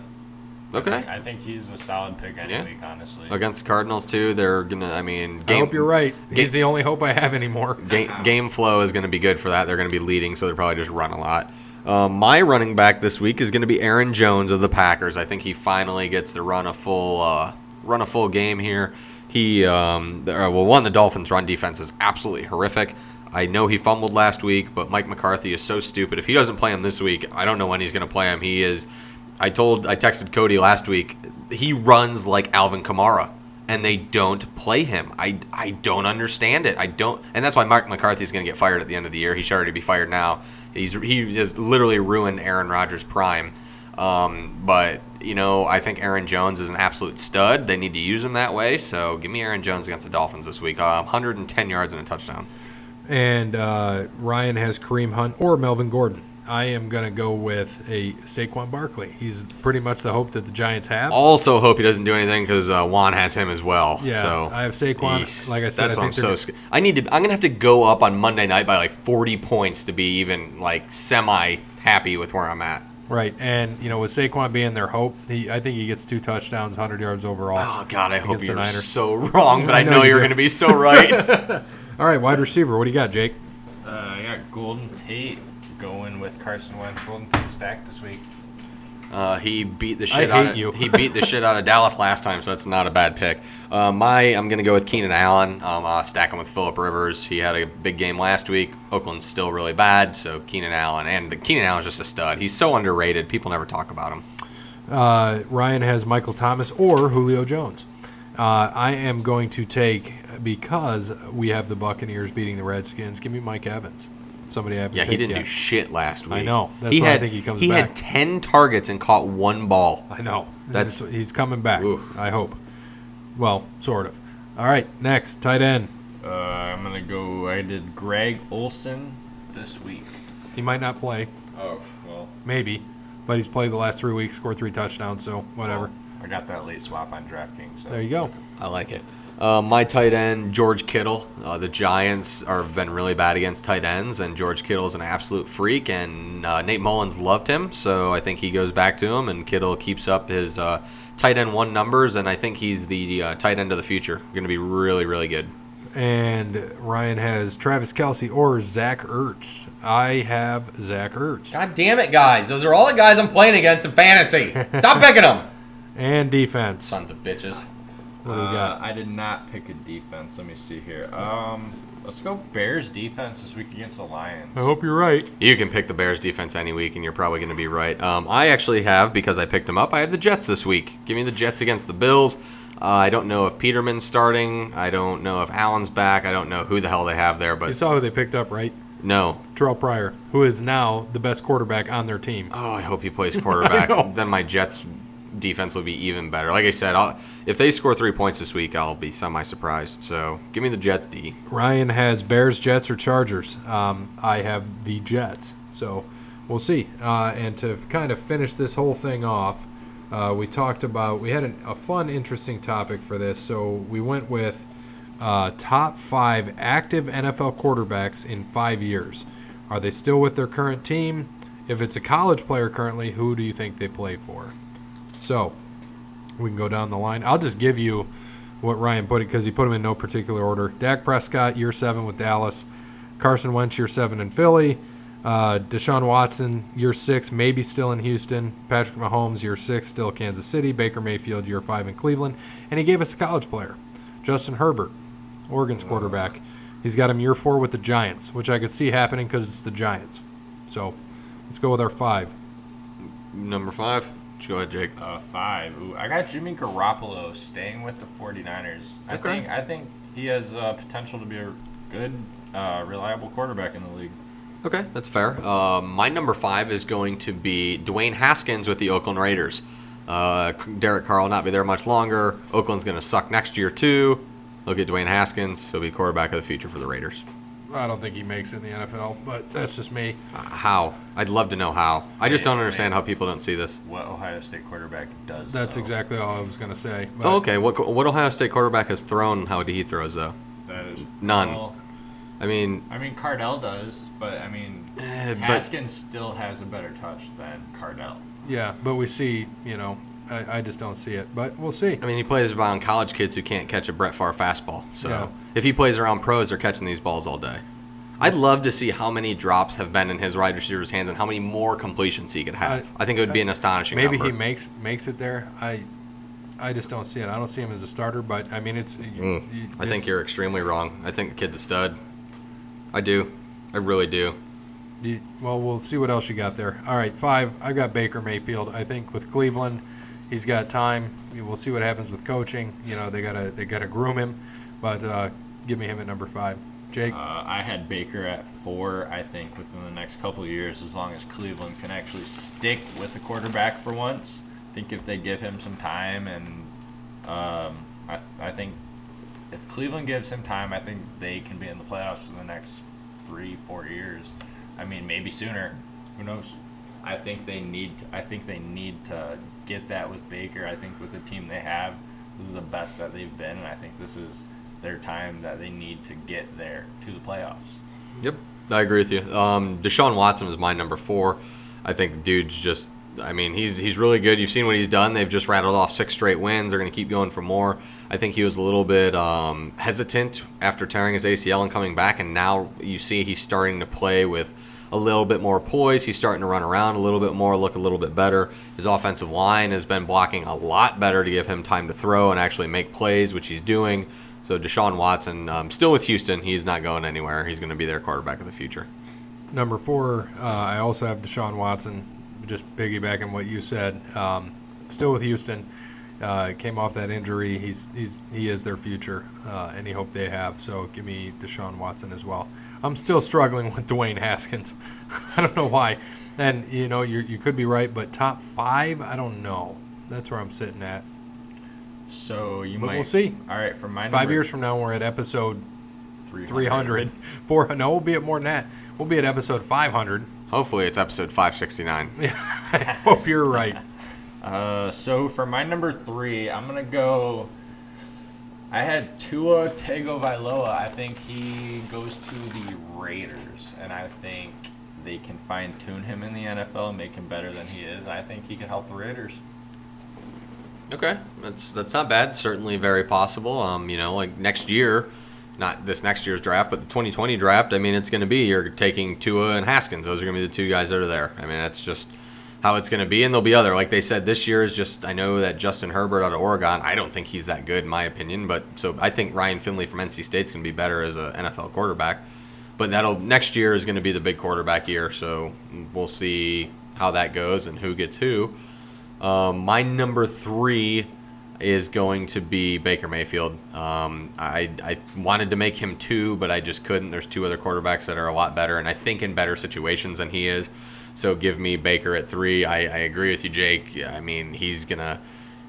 Okay. I think he's a solid pick any Yeah. week, honestly. Against the Cardinals too, they're gonna. I mean, I hope you're right. game- He's the only hope I have anymore. Game, game flow is going to be good for that. They're going to be leading, so they're probably just run a lot. Um, my running back this week is going to be Aaron Jones of the Packers. I think he finally gets to run a full uh, run a full game here. He um, the- uh, well, one the Dolphins' run defense is absolutely horrific. I know he fumbled last week, but Mike McCarthy is so stupid. If he doesn't play him this week, I don't know when he's going to play him. He is. I told I texted Cody last week. He runs like Alvin Kamara and they don't play him. I, I don't understand it. I don't, and that's why Mark McCarthy is going to get fired at the end of the year. He should already be fired now. He's he has literally ruined Aaron Rodgers' prime. Um, but you know, I think Aaron Jones is an absolute stud. They need to use him that way. So give me Aaron Jones against the Dolphins this week. Uh, 110 yards and a touchdown. And uh, Ryan has Kareem Hunt or Melvin Gordon. I am going to go with a Saquon Barkley. He's pretty much the hope that the Giants have. Also, hope he doesn't do anything because uh, Juan has him as well. Yeah, so I have Saquon. Yeesh. Like I said, that's I why I'm so. they're- sc- I need to. I'm gonna have to go up on Monday night by like 40 points to be even like semi happy with where I'm at. Right, and you know, with Saquon being their hope, he I think he gets two touchdowns, 100 yards overall. Oh God, I hope you're Niners. so wrong, but I I know know you you're gonna be so right. All right, wide receiver. What do you got, Jake? Uh, I got Golden Tate going with Carson Wentz. Golden Tate stacked this week. Uh, he beat the shit I out hate of you. he beat the shit out of Dallas last time, so that's not a bad pick. Uh, my I'm gonna go with Keenan Allen. Um, uh, stack him with Philip Rivers. He had a big game last week. Oakland's still really bad, so Keenan Allen and the Keenan Allen's just a stud. He's so underrated. People never talk about him. Uh, Ryan has Michael Thomas or Julio Jones. Uh, I am going to take because we have the Buccaneers beating the Redskins. Give me Mike Evans. Somebody I haven't Yeah, he didn't yet. do shit last week. I know. That's he why I had, think he comes He back. had ten targets and caught one ball. I know. That's- That's he's coming back. Oof. I hope. Well, sort of. All right, next tight end. Uh, I'm gonna go. I did Greg Olsen. This week. He might not play, Oh well. maybe, but he's played the last three weeks, scored three touchdowns, so whatever. I got that late swap on DraftKings. So. There you go. I like it. Uh, my tight end, George Kittle. Uh, the Giants are been really bad against tight ends, and George Kittle is an absolute freak. And uh, Nate Mullens loved him, so I think he goes back to him, and Kittle keeps up his uh, tight end one numbers, and I think he's the uh, tight end of the future. Going to be really, really good. And Ryan has Travis Kelce or Zach Ertz. I have Zach Ertz. God damn it, guys! Those are all the guys I'm playing against in fantasy. Stop picking them, And defense. sons of bitches. What do we Uh. I did not pick a defense. Let me see here. Um, let's go Bears Bears defense this week against the Lions. I hope you're right. You can pick the Bears defense any week, and you're probably going to be right. Um, I actually have because I picked them up. I have the Jets this week. Give me the Jets against the Bills. Uh, I don't know if Peterman's starting. I don't know if Allen's back. I don't know who the hell they have there, but You but saw who they picked up, right? no. Terrelle Pryor, who is now the best quarterback on their team. Oh, I hope he plays quarterback. know. then my Jets defense will be even better. Like I said, I'll, if they score three points this week, I'll be semi-surprised. So give me the Jets D. Ryan has Bears, Jets, or Chargers. Um, I have the Jets. So we'll see. Uh, and to kind of finish this whole thing off, uh, we talked about, we had an, a fun, interesting topic for this. So we went with uh, top five active NFL quarterbacks in five years. Are they still with their current team? If it's a college player currently, who do you think they play for? So we can go down the line. I'll just give you what Ryan put it because he put them in no particular order. Dak Prescott, year seven with Dallas. Carson Wentz, year seven in Philly. Uh, Deshaun Watson, year six, maybe still in Houston. Patrick Mahomes, year six, still Kansas City. Baker Mayfield, year five in Cleveland. And he gave us a college player, Justin Herbert, Oregon's quarterback. He's got him year four with the Giants, which I could see happening because it's the Giants. So let's go with our five. Number five. Go ahead, Jake. Uh, five. Ooh, I got Jimmy Garoppolo staying with the 49ers. I think I think he has uh, potential to be a good, uh, reliable quarterback in the league. Okay, that's fair. Uh, my number five is going to be Dwayne Haskins with the Oakland Raiders. Uh, Derek Carr will not be there much longer. Oakland's going to suck next year, too. Look at Dwayne Haskins. He'll be quarterback of the future for the Raiders. I don't think he makes it in the NFL, but that's just me. Uh, how? I'd love to know how. I just don't understand how people don't see this. What Ohio State quarterback does? That's though, exactly all I was going to say. But Oh, okay. What, what Ohio State quarterback has thrown? How he throws, though? That is None. well, I mean, I mean, Cardale does, but I mean, eh, but Haskins still has a better touch than Cardale. Yeah, but we see, you know, I, I just don't see it. But we'll see. I mean, he plays around college kids who can't catch a Brett Favre fastball. So Yeah. if he plays around pros, they're catching these balls all day. I'd love to see how many drops have been in his wide receiver's hands and how many more completions he could have. I, think it would be an astonishing Maybe number. he makes makes it there. I I just don't see it. I don't see him as a starter. But I mean, it's. Mm, you- I think you're extremely wrong. I think the kid's a stud. I do. I really do. you- well, we'll see what else you got there. All right, five. I've got Baker Mayfield. I think with Cleveland, he's got time. We'll see what happens with coaching. You know, they gotta they gotta groom him. But uh, give me him at number five. Jake. Uh, I had Baker at four. I think within the next couple years, as long as Cleveland can actually stick with the quarterback for once, I think if they give him some time and um, I, I think if Cleveland gives him time, I think they can be in the playoffs for the next three, four years. I mean, maybe sooner. Who knows? I think they need. To, I think they need to get that with Baker. I think with the team they have, this is the best that they've been, and I think this is their time that they need to get there to the playoffs. Yep, I agree with you. Um, Deshaun Watson is my number four. I think dude's just. I mean, he's he's really good. You've seen what he's done. They've just rattled off six straight wins. They're going to keep going for more. I think he was a little bit um, hesitant after tearing his ACL and coming back, and now you see he's starting to play with a little bit more poise. He's starting to run around a little bit more, look a little bit better. His offensive line has been blocking a lot better to give him time to throw and actually make plays, which he's doing. So Deshaun Watson, um, still with Houston, he's not going anywhere. He's going to be their quarterback of the future. Number four, uh, I also have Deshaun Watson. Just piggybacking what you said. Um, still with Houston. Uh, came off that injury. He's he's he is their future. Uh, any hope they have. So give me Deshaun Watson as well. I'm still struggling with Dwayne Haskins. I don't know why. And you know you you could be right, but top five, I don't know. That's where I'm sitting at. So you But might. we'll see. All right, for my Five years from now, we're at episode 300. 300. Four, no, we'll be at more than that. We'll be at episode 500. Hopefully, it's episode 569. I hope you're right. Uh, so for my number three, I'm gonna go. I had Tua Tagovailoa. I think he goes to the Raiders, and I think they can fine tune him in the NFL and make him better than he is. And I think he could help the Raiders. Okay, that's that's not bad. Certainly very possible. Um, you know, like next year, not this next year's draft, but the 2020 draft. I mean, it's going to be you're taking Tua and Haskins. Those are going to be the two guys that are there. I mean, that's just how it's going to be, and there'll be other. Like they said, this year is just. I know that Justin Herbert out of Oregon. I don't think he's that good, in my opinion. But so I think Ryan Finley from NC State's going to be better as an NFL quarterback. But that'll next year is going to be the big quarterback year. So we'll see how that goes and who gets who. Um, my number three is going to be Baker Mayfield. Um, I, I wanted to make him two, but I just couldn't. There's two other quarterbacks that are a lot better, and I think in better situations than he is. So give me Baker at three. I, I agree with you, Jake. I mean, he's gonna,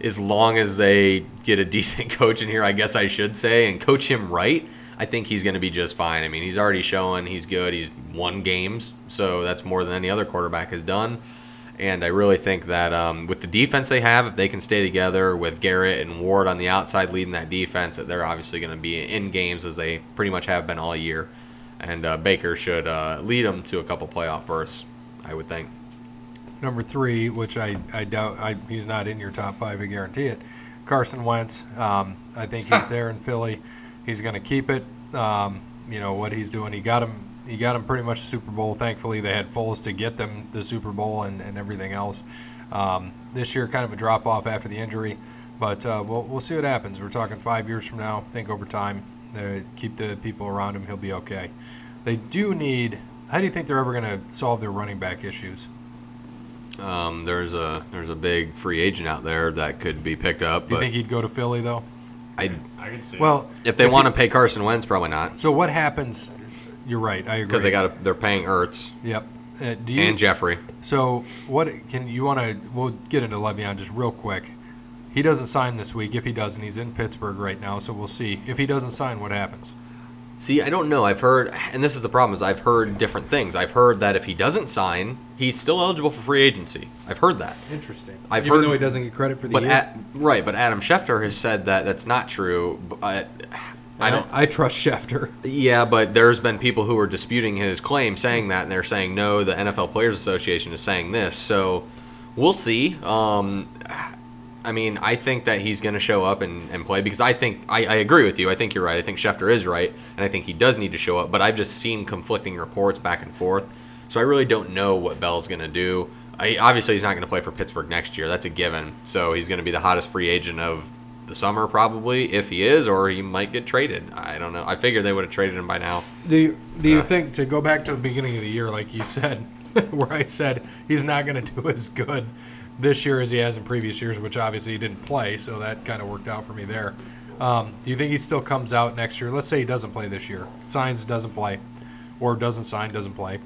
as long as they get a decent coach in here, I guess I should say, and coach him right. I think he's going to be just fine. I mean, he's already showing he's good. He's won games, so that's more than any other quarterback has done. And I really think that um, with the defense they have, if they can stay together with Garrett and Ward on the outside leading that defense, that they're obviously going to be in games as they pretty much have been all year. And uh, Baker should uh, lead them to a couple playoff berths, I would think. Number three, which I, I doubt I, he's not in your top five, I guarantee it. Carson Wentz. Um, I think he's there in Philly. He's going to keep it. Um, you know what he's doing. He got him He got them pretty much the Super Bowl. Thankfully, they had Foles to get them the Super Bowl and, and everything else. Um, this year, kind of a drop off after the injury, but uh, we'll, we'll see what happens. We're talking five years from now. Think over time. Uh, keep the people around him. He'll be okay. They do need. How do you think they're ever going to solve their running back issues? Um, there's a there's a big free agent out there that could be picked up, Do you think he'd go to Philly though? I I can see. Well, if they if want he- to pay Carson Wentz, probably not So what happens? You're right. I agree. because they got they're paying Ertz Yep. Uh, do you, and Jeffery. So what can you want to? We'll get into Le'Veon just real quick. He doesn't sign this week. If he doesn't, he's in Pittsburgh right now, so we'll see. If he doesn't sign, what happens? See, I don't know. I've heard, and this is the problem: is I've heard different things. I've heard that if he doesn't sign, he's still eligible for free agency. I've heard that. Interesting. I've Even heard- though he doesn't get credit for the But year. at, right, but Adam Schefter has said that that's not true. But I don't. I trust Schefter. Yeah, but there's been people who are disputing his claim, saying that, and they're saying no. The NFL Players Association is saying this, so we'll see. Um, I mean, I think that he's going to show up and, and play because I think I, I agree with you. I think you're right. I think Schefter is right, and I think he does need to show up. But I've just seen conflicting reports back and forth, so I really don't know what Bell's going to do. I, obviously, he's not going to play for Pittsburgh next year. That's a given. So he's going to be the hottest free agent of the summer, probably, if he is, or he might get traded. I don't know. I figured they would have traded him by now. Do you, do you think to go back to the beginning of the year, like you said, where I said he's not going to do as good this year as he has in previous years, which obviously he didn't play, so that kind of worked out for me there. Um, do you think he still comes out next year? Let's say he doesn't play this year, signs doesn't play, or doesn't sign doesn't play.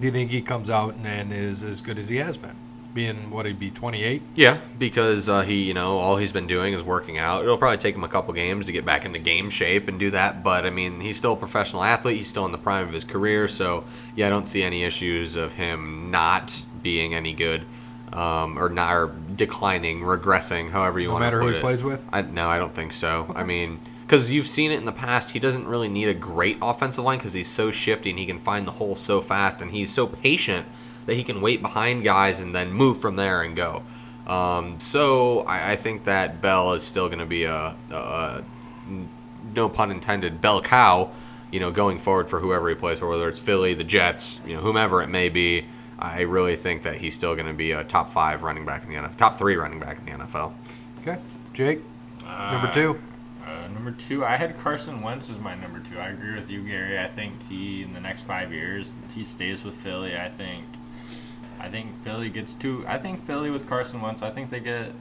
Do you think he comes out and is as good as he has been, being what he'd be 28? Yeah, because uh, he, you know, all he's been doing is working out. It'll probably take him a couple games to get back into game shape and do that. But I mean, he's still a professional athlete. He's still in the prime of his career. So yeah, I don't see any issues of him not being any good, um, or not or declining, regressing, however you want to. No want matter to who he it. plays with. I, no, I don't think so. I mean, because you've seen it in the past, he doesn't really need a great offensive line because he's so shifty and he can find the hole so fast and he's so patient that he can wait behind guys and then move from there and go. Um, so I, I think that Bell is still going to be a, a, a, no pun intended, bell cow, you know, going forward for whoever he plays for, whether it's Philly, the Jets, you know, whomever it may be. I really think that he's still going to be a top five running back in the NFL, top three running back in the NFL. Okay, Jake, number Uh, two. Uh, number two, I had Carson Wentz as my number two. I agree with you, Gary. I think he in the next five years, if he stays with Philly, I think, I think Philly gets two. I think Philly with Carson Wentz, I think they get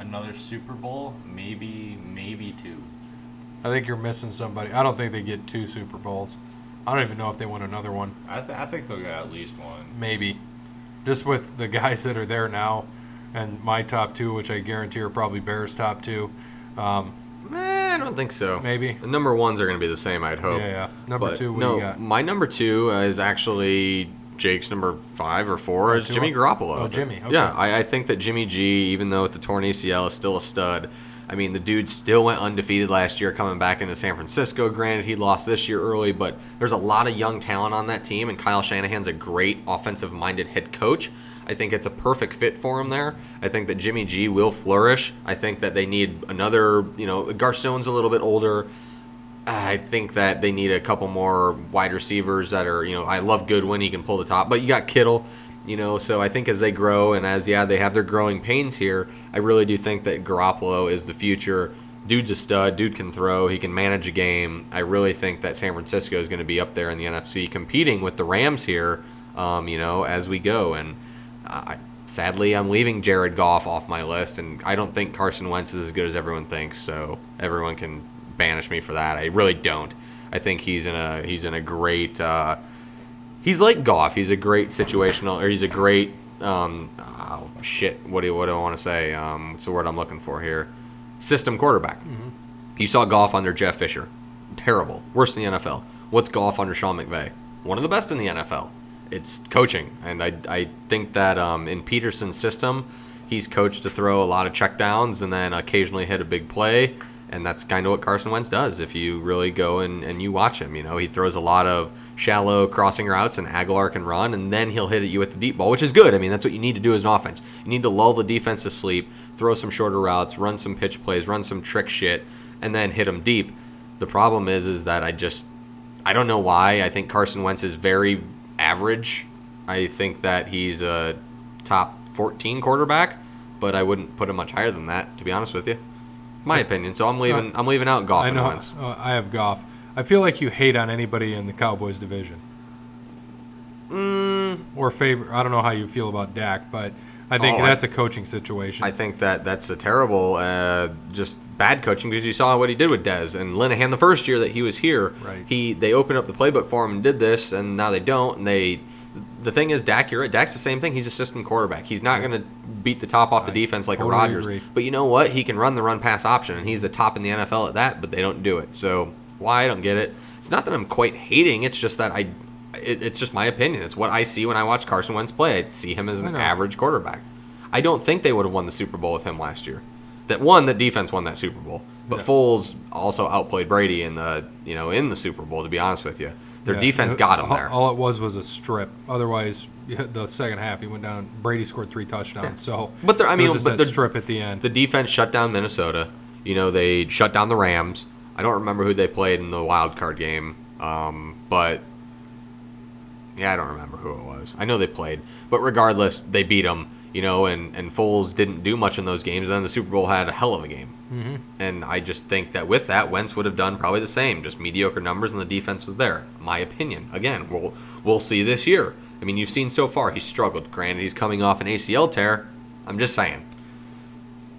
another Super Bowl, maybe, maybe two. I think you're missing somebody. I don't think they get two Super Bowls. I don't even know if they win another one. I, th- I think they'll get at least one. Maybe. Just with the guys that are there now and my top two, which I guarantee are probably Bears' top two. Um, Eh, I don't think so. Maybe. The number ones are going to be the same, I'd hope. yeah, yeah. Number But two, what no, you got? my number two uh, is actually Jake's number five or four is Jimmy Garoppolo. Oh, Jimmy, okay. Yeah, I, I think that Jimmy G, even though with the torn ACL, is still a stud. I mean, the dude still went undefeated last year, coming back into San Francisco. Granted, he lost this year early, but there's a lot of young talent on that team, and Kyle Shanahan's a great offensive-minded head coach. I think it's a perfect fit for him there. I think that Jimmy G will flourish. I think that they need another, you know, Garçon's a little bit older. I think that they need a couple more wide receivers that are, you know, I love Goodwin, he can pull the top, but you got Kittle, you know, so I think as they grow and as, yeah, they have their growing pains here, I really do think that Garoppolo is the future. Dude's a stud, dude can throw, he can manage a game. I really think that San Francisco is going to be up there in the NFC competing with the Rams here, um, you know, as we go. And sadly, I'm leaving Jared Goff off my list, and I don't think Carson Wentz is as good as everyone thinks. So everyone can banish me for that. I really don't. I think he's in a he's in a great. Uh, he's like Goff. He's a great situational, or he's a great. Um, oh shit! What do what do I want to say? Um, what's the word I'm looking for here? System quarterback. You saw Goff under Jeff Fisher. Terrible. worse in the NFL. What's Goff under Sean McVay? One of the best in the NFL. It's coaching. And I, I think that um, in Pederson's system, he's coached to throw a lot of checkdowns and then occasionally hit a big play. And that's kind of what Carson Wentz does if you really go and, and you watch him. You know, he throws a lot of shallow crossing routes and Agholor can run, and then he'll hit at you with the deep ball, which is good. I mean, that's what you need to do as an offense. You need to lull the defense to sleep, throw some shorter routes, run some pitch plays, run some trick shit, and then hit them deep. The problem is, is that I just I don't know why. I think Carson Wentz is very average. I think that he's a top 14 quarterback, but I wouldn't put him much higher than that, to be honest with you. My opinion. So I'm leaving. I'm leaving out Goff I know. Uh, I have Goff. I feel like you hate on anybody in the Cowboys division. Mm, Or favor. I don't know how you feel about Dak, but I think Oh, that's a coaching situation. I think that that's a terrible, uh, just bad coaching because you saw what he did with Dez and Linehan the first year that he was here. Right. He they opened up the playbook for him and did this, and now they don't. And they, the thing is, Dak, you're right. Dak's the same thing. He's a system quarterback. He's not going to beat the top off the I defense like totally a Rodgers. agree. But you know what? He can run the run pass option, and he's the top in the NFL at that. But they don't do it. So why I don't get it. It's not that I'm quite hating. It's just that I. It, it's just my opinion. It's what I see when I watch Carson Wentz play. I see him as an average quarterback. I don't think they would have won the Super Bowl with him last year. That one, that defense won that Super Bowl, but Yeah. Foles also outplayed Brady in the you know in the Super Bowl. To be honest with you, their Yeah, defense got him all, there. All it was was a strip. Otherwise, yeah, the second half he went down. Brady scored three touchdowns. So, But I mean, but the- strip at the end. The defense shut down Minnesota. You know they shut down the Rams. I don't remember who they played in the wild card game, um, but yeah, I don't remember who it was. I know they played, but regardless, they beat them. You know, and and Foles didn't do much in those games. Then the Super Bowl had a hell of a game. hmm And I just think that with that, Wentz would have done probably the same, just mediocre numbers, and the defense was there. My opinion. Again, we'll we'll see this year. I mean, you've seen so far he's struggled. Granted, he's coming off an ACL tear. I'm just saying.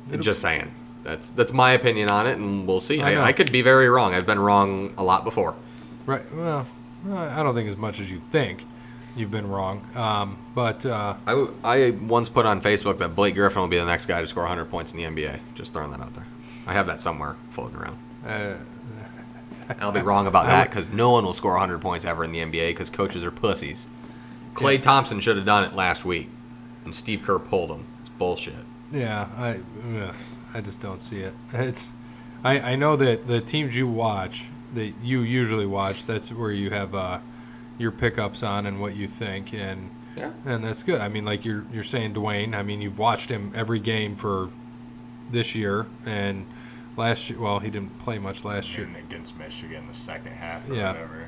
It'll- just saying. That's that's my opinion on it, and we'll see. I I. I, could be very wrong. I've been wrong a lot before. Right. Well, I don't think as much as you think. You've been wrong. Um, but uh, I, w- I once put on Facebook that Blake Griffin will be the next guy to score 100 points in the NBA. Just throwing that out there. I have that somewhere floating around. uh, I'll be wrong about that because no one will score 100 points ever in the NBA because coaches are pussies. Klay Yeah. Thompson should have done it last week, and Steve Kerr pulled him. It's bullshit. Yeah, I ugh, I just don't see it. It's I, I know that the teams you watch that you usually watch that's where you have uh, your pickups on and what you think and Yeah. and that's good. I mean, like you're you're saying Dwayne. I mean, you've watched him every game for this year and last year. Well, he didn't play much last year. Against Michigan the second half or Yeah. whatever.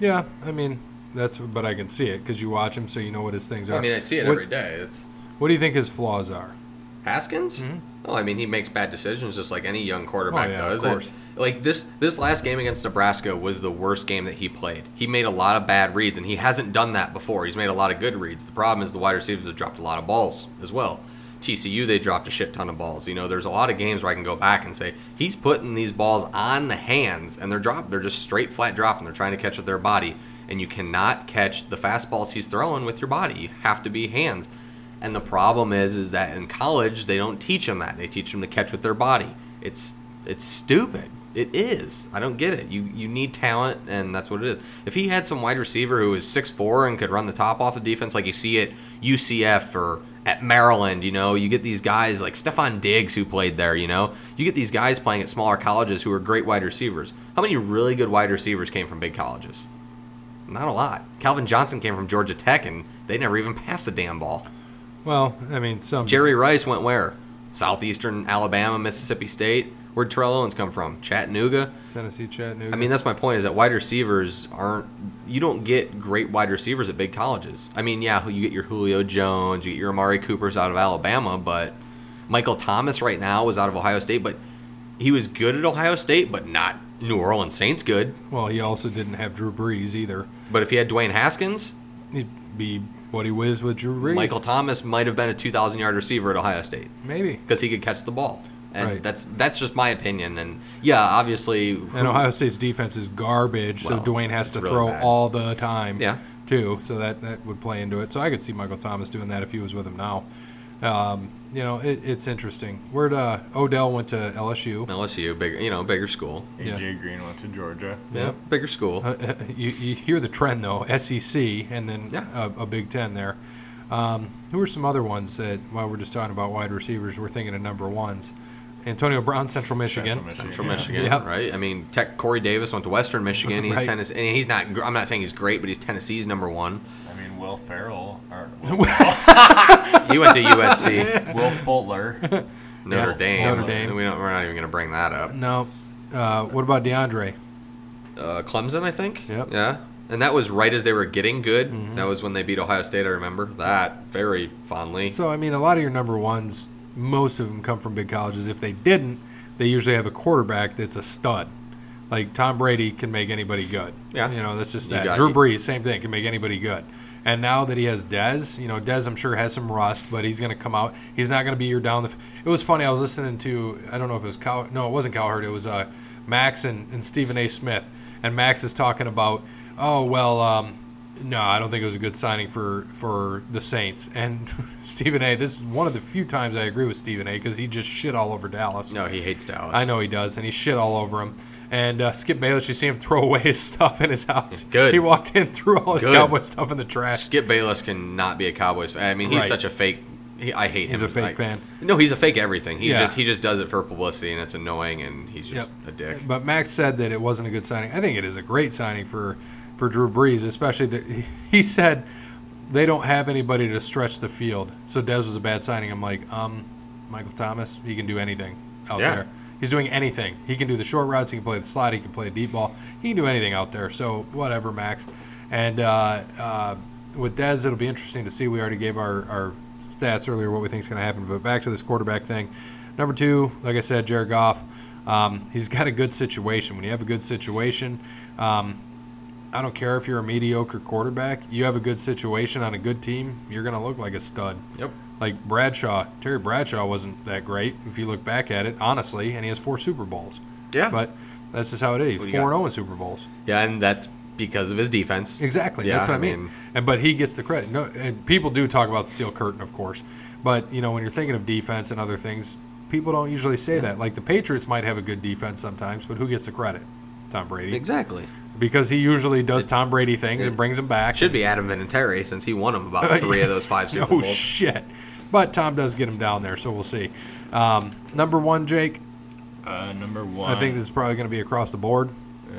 Yeah, I mean that's but I can see it because you watch him, so you know what his things are. I mean, I see it what, every day. It's What do you think his flaws are? Haskins. Mhm. Oh, I mean, he makes bad decisions just like any young quarterback Oh, yeah, of does. course. And, like this, this last game against Nebraska was the worst game that he played. He made a lot of bad reads, and he hasn't done that before. He's made a lot of good reads. The problem is the wide receivers have dropped a lot of balls as well. TCU, they dropped a shit ton of balls. You know, there's a lot of games where I can go back and say he's putting these balls on the hands, and they're drop, they're just straight flat dropping. They're trying to catch with their body, and you cannot catch the fastballs he's throwing with your body. You have to be hands. And the problem is, is that in college they don't teach them that. They teach them to catch with their body. It's it's stupid. It is. I don't get it. You you need talent, and that's what it is. If he had some wide receiver who is 6'4 and could run the top off the defense, like you see at UCF or at Maryland, you know, you get these guys like Stefon Diggs who played there. You know, you get these guys playing at smaller colleges who are great wide receivers. How many really good wide receivers came from big colleges? Not a lot. Calvin Johnson came from Georgia Tech, and they never even passed the damn ball. Well, I mean, some Jerry Rice went where? Southeastern Alabama, Mississippi State. Where'd Terrell Owens come from? Chattanooga. Tennessee Chattanooga. I mean, that's my point. Is that wide receivers aren't. You don't get great wide receivers at big colleges. I mean, yeah, you get your Julio Jones, you get your Amari Coopers out of Alabama, but Michael Thomas right now was out of Ohio State, but he was good at Ohio State, but not New Orleans Saints good. well, he also didn't have Drew Brees either. But if he had Dwayne Haskins, He'd be what he was with Drew Brees. Michael Thomas might have been a 2,000 yard receiver at Ohio State. maybe. because he could catch the ball. And Right. that's that's just my opinion. And yeah, obviously, And Ohio State's defense is garbage, so Well, Dwayne has to really throw bad. all the time. Yeah. Too, so that that would play into it. So I could see Michael Thomas doing that if he was with him now. Um, you know, it, it's interesting. Where'd uh, Odell went to LSU? LSU, bigger, you know, bigger school. Yeah. AJ Green went to Georgia. Yeah, bigger school. Uh, you, you hear the trend though, SEC and then Yeah. a, a Big Ten there. Um, who are some other ones that while we're just talking about wide receivers, we're thinking of number ones? Antonio Brown, Central Michigan. Central Michigan. Central Yeah. Michigan, Yep. right? I mean, Tech Corey Davis went to Western Michigan. He's Right. Tennessee, and he's not. I'm not saying he's great, but he's Tennessee's number one. I Will Ferrell. or He went to USC, Will Fuller. Notre Yeah, Dame. Notre Dame. We don't, we're not even going to bring that up. No. Uh, what about DeAndre? uh, Clemson, I think. Yep. Yeah. And that was right as they were getting good. Mhm. That was when they beat Ohio State. I remember that very fondly. So I mean, a lot of your number ones, most of them come from big colleges. If they didn't, they usually have a quarterback that's a stud. Like Tom Brady can make anybody good. Yeah. you know that's just You that. got- Drew Brees, same thing, can make anybody good. And now that he has Dez, you know, Dez I'm sure has some rust, but he's going to come out. He's not going to be your down the. F- it was funny. I was listening to I don't know if it was Cow. No, it wasn't Cowherd. It was uh, Max and, and Stephen A. Smith. And Max is talking about, oh well, um, no, I don't think it was a good signing for for the Saints. And Stephen A. This is one of the few times I agree with Stephen A. because he just shit all over Dallas. no, he hates Dallas. I know he does, and he shit all over him. And uh, Skip Bayless, you see him throw away his stuff in his house. Good. He walked in, threw all his Good. cowboy stuff in the trash. Skip Bayless cannot be a Cowboys fan. I mean, he's Right. such a fake. He, I hate him. He's him. a fake I- fan. No, he's a fake everything. He Yeah. just he just does it for publicity, and it's annoying, and he's just a dick. But Max said that it wasn't a good signing. I think it is a great signing for for Drew Brees, especially that he said they don't have anybody to stretch the field. So Dez was a bad signing. I'm like, um, Michael Thomas, he can do anything out Yeah. there. He's doing anything. He can do the short routes. He can play the slide. He can play a deep ball. He can do anything out there. So whatever, Max. And uh, uh, with Dez, it'll be interesting to see. We already gave our, our stats earlier, what we think is going to happen. But back to this quarterback thing. Number two, like I said, Jared Goff. Um, he's got a good situation. When you have a good situation, um, I don't care if you're a mediocre quarterback. You have a good situation on a good team, you're going to look like a stud. Yep. Like Bradshaw, Terry Bradshaw wasn't that great if you look back at it, honestly, and he has four Super Bowls. Yeah. But that's just how it is. Four got? and zero in Super Bowls. yeah, and that's because of his defense. Exactly. Yeah, that's what I I mean. mean- And but he gets the credit. No, and people do talk about steel curtain, of course. But you know, when you're thinking of defense and other things, people don't usually say that. Like the Patriots might have a good defense sometimes, but who gets the credit? Tom Brady. Exactly. Because he usually does Tom Brady things and brings them back. Should be Adam Vinatieri since he won him about three of those five Super oh Bowls. shit! But Tom does get him down there, so we'll see. Um, number one, Jake. Uh, number one. I think this is probably going to be across the board,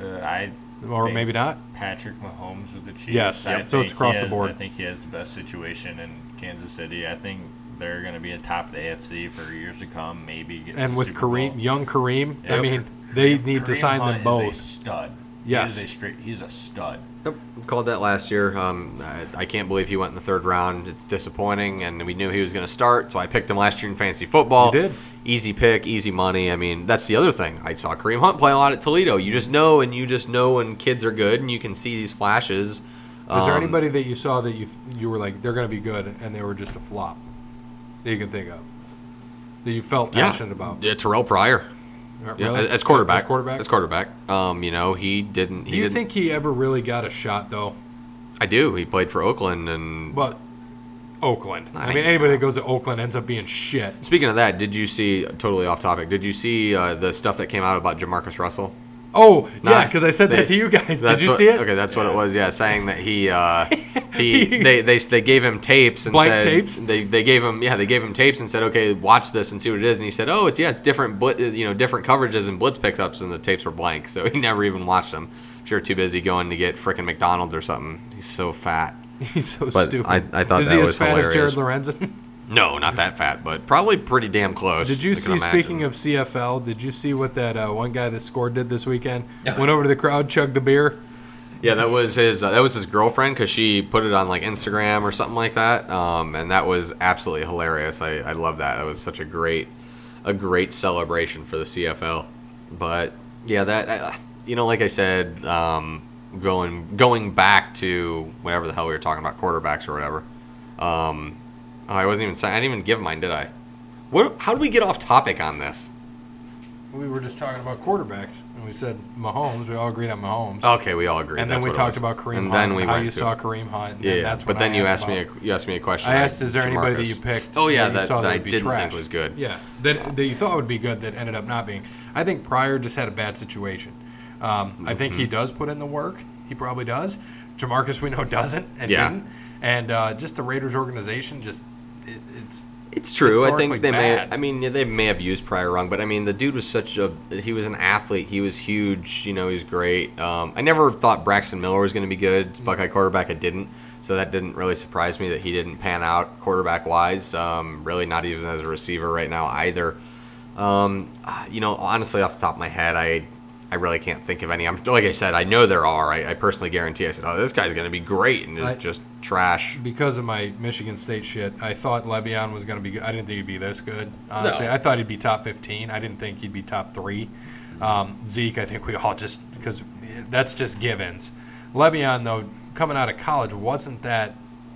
Uh, I or think maybe not. Patrick Mahomes with the Chiefs. Yes, yep, so it's think he across the board. I think he has the best situation in Kansas City. I think they're going to be atop the AFC for years to come. Maybe get And with Super Kareem, Bowl. young Kareem, I mean, they need to sign Hunt them is both. a stud. Yes. He is a straight. He's a stud. Yep, called that last year. Um, I, I can't believe he went in the third round. It's disappointing, and we knew he was going to start, so I picked him last year in fantasy football. You did. Easy pick, easy money. I mean, that's the other thing. I saw Kareem Hunt play a lot at Toledo. You just know, and you just know when kids are good, and you can see these flashes. Is there Um, anybody that you saw that you you were like they're going to be good and they were just a flop that you can think of that you felt Yeah, passionate about? yeah, Terrelle Pryor. Yeah, really? as quarterback. As quarterback. As quarterback. Um, you know, he didn't. He Do you didn't, think he ever really got a shot though? I do. He played for Oakland, and But Oakland. I, I- mean, anybody that goes to Oakland ends up being shit. speaking of that, did you see? Totally off topic. Did you see uh, the stuff that came out about Jamarcus Russell? Oh, yeah, Nah, because I said they- that to you guys. Did you what- see it? Okay, that's what it was. Yeah, saying that he uh, he they, they they gave him tapes and Blank said tapes? they they gave him yeah they gave him tapes and said okay watch this and see what it is and he said oh it's yeah it's different blit you know different coverages and blitz pickups and the tapes were blank so he never even watched them. I'm sure too busy going to get frickin' McDonald's or something. He's so fat. He's so But stupid. I- I thought Is that he was as fat as Jared. Lorenzen? No, not that fat, but probably pretty damn close. Did you I see? imagine. Speaking of CFL, did you see what that uh, one guy that scored did this weekend? Went over to the crowd, chugged the beer. Yeah, that was his. Uh, that was his girlfriend because she put it on like Instagram or something like that. Um, and that was absolutely hilarious. I, I love that. That was such a great, a great celebration for the CFL. But yeah, that uh, you know, like I said, um, going going back to whatever the hell we were talking about quarterbacks or whatever. Um, oh, I wasn't even saying. I didn't even give mine, did I? What? How did we get off topic on this? We were just talking about quarterbacks, and we said Mahomes. We all agreed on Mahomes. Okay, we all agree. and then that's we talked about Kareem and Hunt, then we how went you to saw. Kareem Hunt. and Yeah, that's but then I you asked me about. a, you asked me a question. I asked, is there anybody that Jamarcus. you picked? Oh yeah, that, you that, saw that that I would be didn't trash? think was good. Yeah, that, that you thought would be good that ended up not being. I think Pryor just had a bad situation. Um, I think Mm-hmm. he does put in the work. He probably does. Jamarcus we know doesn't and Yeah. didn't. And uh, just the Raiders organization just it, it's It's true. I think they bad. may. I mean, yeah, they may have used Pryor wrong, but I mean, the dude was such a. He was an athlete. He was huge. You know, he's great. Um, I never thought Braxton Miller was going to be good. Mm-hmm. Buckeye quarterback. I didn't. So that didn't really surprise me that he didn't pan out quarterback wise. Um, really, not even as a receiver right now either. Um, you know, honestly, off the top of my head, I I really can't think of any. I'm like I said, I know there are. I, I personally guarantee. I said, oh, this guy's going to be great, and it's I- just trash. Because of my Michigan State shit, I thought Le'Veon was going to be good. I didn't think he'd be this good. Honestly, No. I thought he'd be top 15. I didn't think he'd be top three. Um, Zeke, I think we all just because that's just givens. Le'Veon, though, coming out of college, wasn't that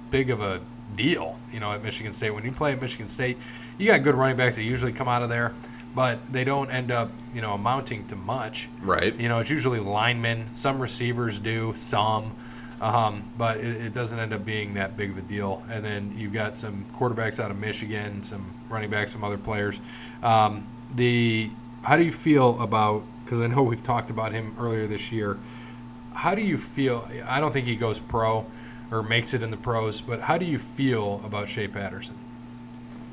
big of a deal. You know, at Michigan State, when you play at Michigan State, you got good running backs that usually come out of there, but they don't end up, you know, amounting to much. Right. You know, it's usually linemen. Some receivers do, some, um, but it, it doesn't end up being that big of a deal. And then you've got some quarterbacks out of Michigan, some running backs, some other players. Um, the how do you feel about? Because I know we've talked about him earlier this year. How do you feel? I don't think he goes pro or makes it in the pros, but how do you feel about Shea Patterson?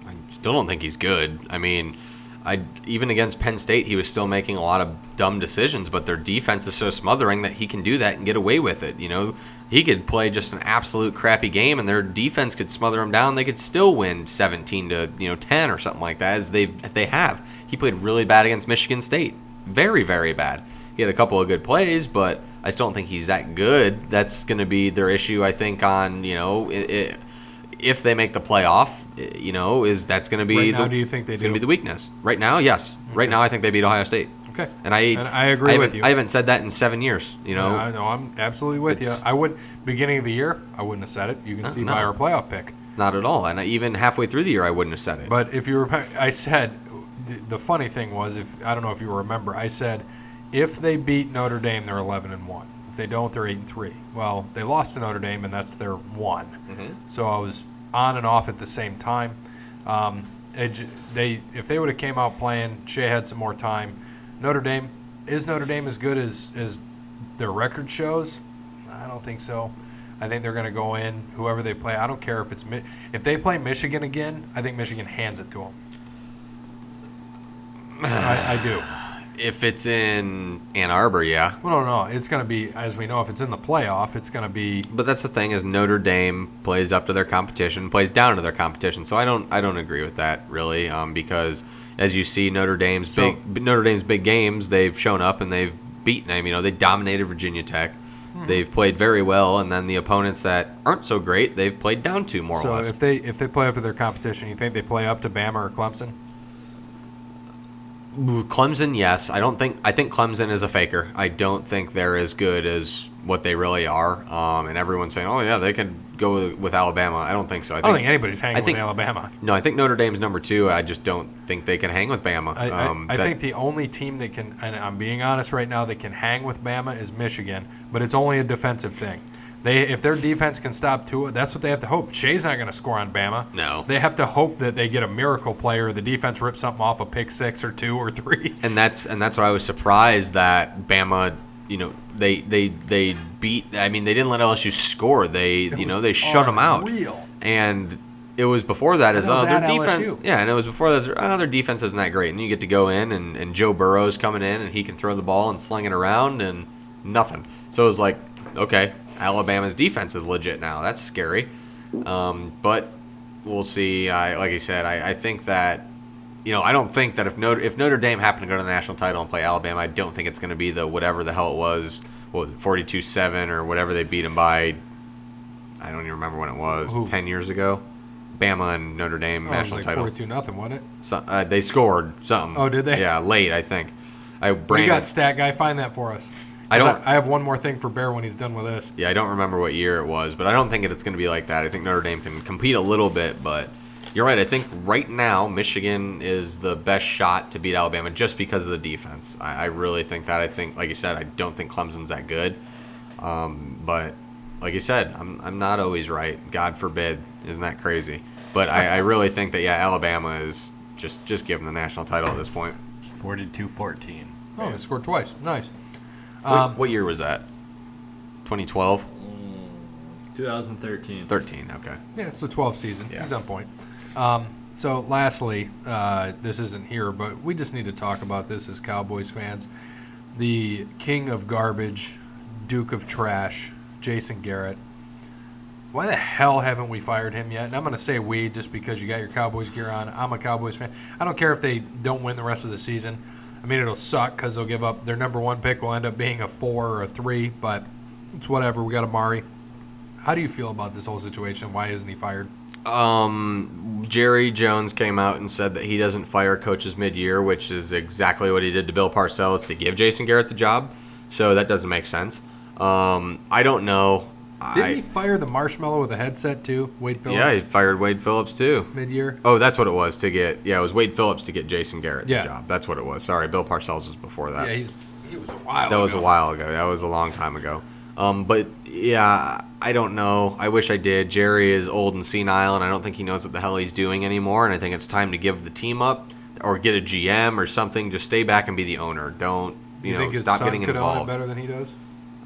I still don't think he's good. I mean, I even against Penn State, he was still making a lot of dumb decisions, but their defense is so smothering that he can do that and get away with it. You know, he could play just an absolute crappy game, and their defense could smother him down. They could still win 17 to you know 10 or something like that, as they they have. He played really bad against Michigan State, very very bad. He had a couple of good plays, but I still don't think he's that good. That's going to be their issue, I think. On you know. It, it, if they make the playoff, eh, you know, is that's going to be Right now, the, do you think they it's going to be the weakness? Right now, yes. Right now, I think they beat Ohio State, Okay, and I And I agree haven't- with you. I haven't said that in seven years. You know, I know I'm absolutely with you. I would beginning of the year, I wouldn't have said it. You can Uh, see no. by our playoff pick. not at all. And I, even halfway through the year, I wouldn't have said it. But if you remember, I said the, the funny thing was if I don't know if you remember, I said if they beat Notre Dame, they're 11 and one. They don't, they're eight and three. Well, they lost to Notre Dame, and that's their one. Mhm. So I was on and off at the same time. Um, it, they if they would have came out playing, Shea had some more time. Notre Dame is Notre Dame as good as as their record shows? I don't think so. I think they're going to go in whoever they play. I don't care if it's if they play Michigan again. I think Michigan hands it to them. I, I do. If it's in Ann Arbor, yeah. Well, no, no. It's going to be as we know. If it's in the playoff, it's going to be But that's the thing is Notre Dame plays up to their competition, plays down to their competition. So I don't I don't agree with that really, um, because as you see Notre Dame's So- big Notre Dame's big games, they've shown up and they've beaten them. You know, they dominated Virginia Tech. Hmm. They've played very well, and then the opponents that aren't so great, they've played down to more so or less. if they if they play up to their competition, you think they play up to Bama or Clemson? Clemson, yes. I don't think. I think Clemson is a faker. I don't think they're as good as what they really are. Um, and everyone's saying, "Oh yeah, they could go with, Alabama." I don't think so. I I think, don't think anybody's hanging I think- with Alabama. no. I think Notre Dame's number two. I just don't think they can hang with Bama. I, I, um, I that- think the only team that can, and I'm being honest right now, that can hang with Bama is Michigan, but it's only a defensive thing. They, if their defense can stop Tua, that's what they have to hope. Shea's not going to score on Bama. No. They have to hope that they get a miracle player. The defense rips something off a pick six or two or three. and that's and that's why I was surprised that Bama. You know, they they they beat. I mean, they didn't let LSU score. They you know they shut them out. unreal. and it was before that as it was oh, their defense. LSU. Yeah, and it was before that. Oh, their defense isn't that great, and you get to go in, and, and Joe Burrow's coming in, and he can throw the ball and sling it around, and nothing. So it was like, okay, Alabama's defense is legit now. That's scary, um, but we'll see. I like I said, I, I think that. You know, I don't think that if Notre if Notre Dame happened to go to the national title and play Alabama, I don't think it's going to be the whatever the hell it was. What was it, forty two seven or whatever they beat them by? I don't even remember when it was. Who? Ten years ago, Bama and Notre Dame Oh, it was national like title. 42 nothing, wasn't it? So, uh, they scored something. Oh, did they? Yeah, late I think. I We Brandon. got stat guy. Find that for us. I 'Cause don't- I, have one more thing for Bear when he's done with this. Yeah, I don't remember what year it was, but I don't think it's going to be like that. I think Notre Dame can compete a little bit, but you're right. I think right now Michigan is the best shot to beat Alabama just because of the defense. I, I really think that. I think, like you said, I don't think Clemson's that good. Um, but like you said, I'm, I'm not always right. God forbid. Isn't that crazy? But I, I really think that yeah, Alabama is just just give them the national title at this point. 42-14. Oh, they scored twice. Nice. What- Um, what year was that? 2012, 2013. 13. Okay. Yeah, it's the 12th season. Yeah. He's on point. Um, so, lastly, uh, this isn't here, but we just need to talk about this as Cowboys fans. The king of garbage, duke of trash, Jason Garrett. Why the hell haven't we fired him yet? And I'm going to say we just because you got your Cowboys gear on. I'm a Cowboys fan. I don't care if they don't win the rest of the season. I mean, it'll suck because they'll give up their number one pick will end up being a four or a three, but it's whatever. We got Amari. How do you feel about this whole situation? Why isn't he fired? Um, Jerry Jones came out and said that he doesn't fire coaches mid-year, which is exactly what he did to Bill Parcells to give Jason Garrett the job. So that doesn't make sense. Um, I don't know. Didn't I, he fire the marshmallow with a headset too? Wade Phillips. yeah, he fired Wade Phillips too. mid-year. Oh, that's what it was to get. Yeah, it was Wade Phillips to get Jason Garrett Yeah. the job. That's what it was. Sorry, Bill Parcells was before that. Yeah, he's he was a while. that was a while ago. That was a long time ago. Um, but yeah, I don't know. I wish I did. Jerry is old and senile, and I don't think he knows what the hell he's doing anymore. And I think it's time to give the team up or get a GM or something. Just stay back and be the owner. Don't you, You, know think his stop son getting could own it involved. better than he does?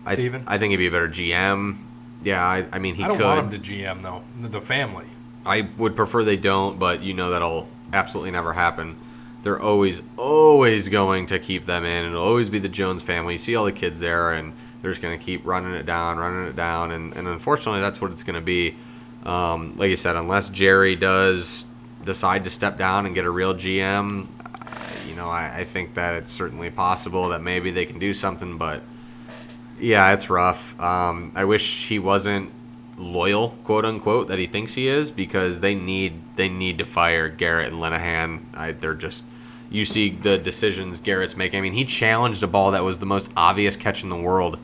I, I think he'd be a better GM. Yeah, I, I mean he I don't could. want him to GM though. The family. I would prefer they don't, but you know that'll absolutely never happen. They're always, always going to keep them in. It'll always be the Jones family. You see all the kids there, and they're just going to keep running it down, running it down, and, and unfortunately, that's what it's going to be. Um, like you said, unless Jerry does decide to step down and get a real GM, you know, I, I think that it's certainly possible that maybe they can do something, but yeah, it's rough. Um, I wish he wasn't loyal, quote unquote, that he thinks he is, because they need they need to fire Garrett and Linehan. I, they're just you see the decisions Garrett's making. I mean, he challenged a ball that was the most obvious catch in the world,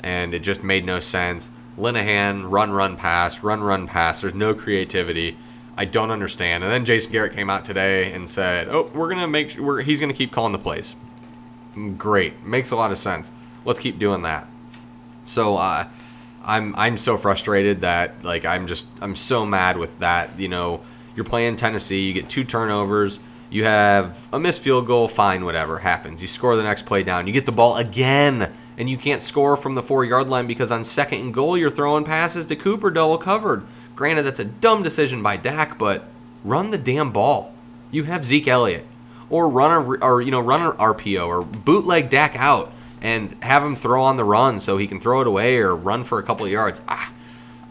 and it just made no sense. Linehan, run, run, pass, run, run, pass. There's no creativity. I don't understand. And then Jason Garrett came out today and said, "Oh, we're gonna make. We're, he's gonna keep calling the plays." Great, makes a lot of sense. Let's keep doing that. So uh, I'm I'm so frustrated that like I'm just I'm so mad with that. You know, you're playing Tennessee, you get two turnovers, you have a missed field goal, fine, whatever happens. You score the next play down, you get the ball again, and you can't score from the four yard line because on second and goal you're throwing passes to Cooper double covered. Granted, that's a dumb decision by Dak, but run the damn ball. You have Zeke Elliott, or run a or you know run an RPO or bootleg Dak out and have him throw on the run so he can throw it away or run for a couple of yards. Ah,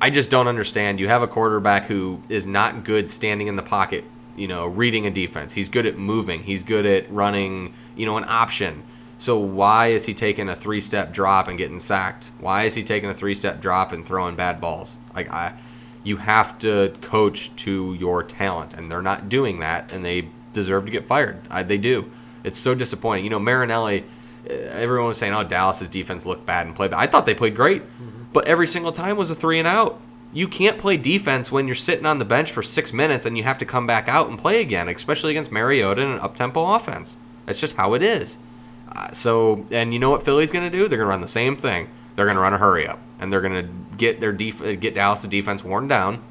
I just don't understand. You have a quarterback who is not good standing in the pocket, you know, reading a defense. He's good at moving. He's good at running, you know, an option. So why is he taking a three-step drop and getting sacked? Why is he taking a three-step drop and throwing bad balls? Like I you have to coach to your talent and they're not doing that and they deserve to get fired. I, they do. It's so disappointing. You know, Marinelli everyone was saying, "Oh, Dallas's defense looked bad and played." bad. I thought they played great, but every single time was a three and out. You can't play defense when you're sitting on the bench for six minutes and you have to come back out and play again, especially against Mariota and an up-tempo offense. That's just how it is. Uh, so, and you know what Philly's going to do? They're going to run the same thing. They're going to run a hurry up, and they're going to get their def- uh, get Dallas' defense worn down.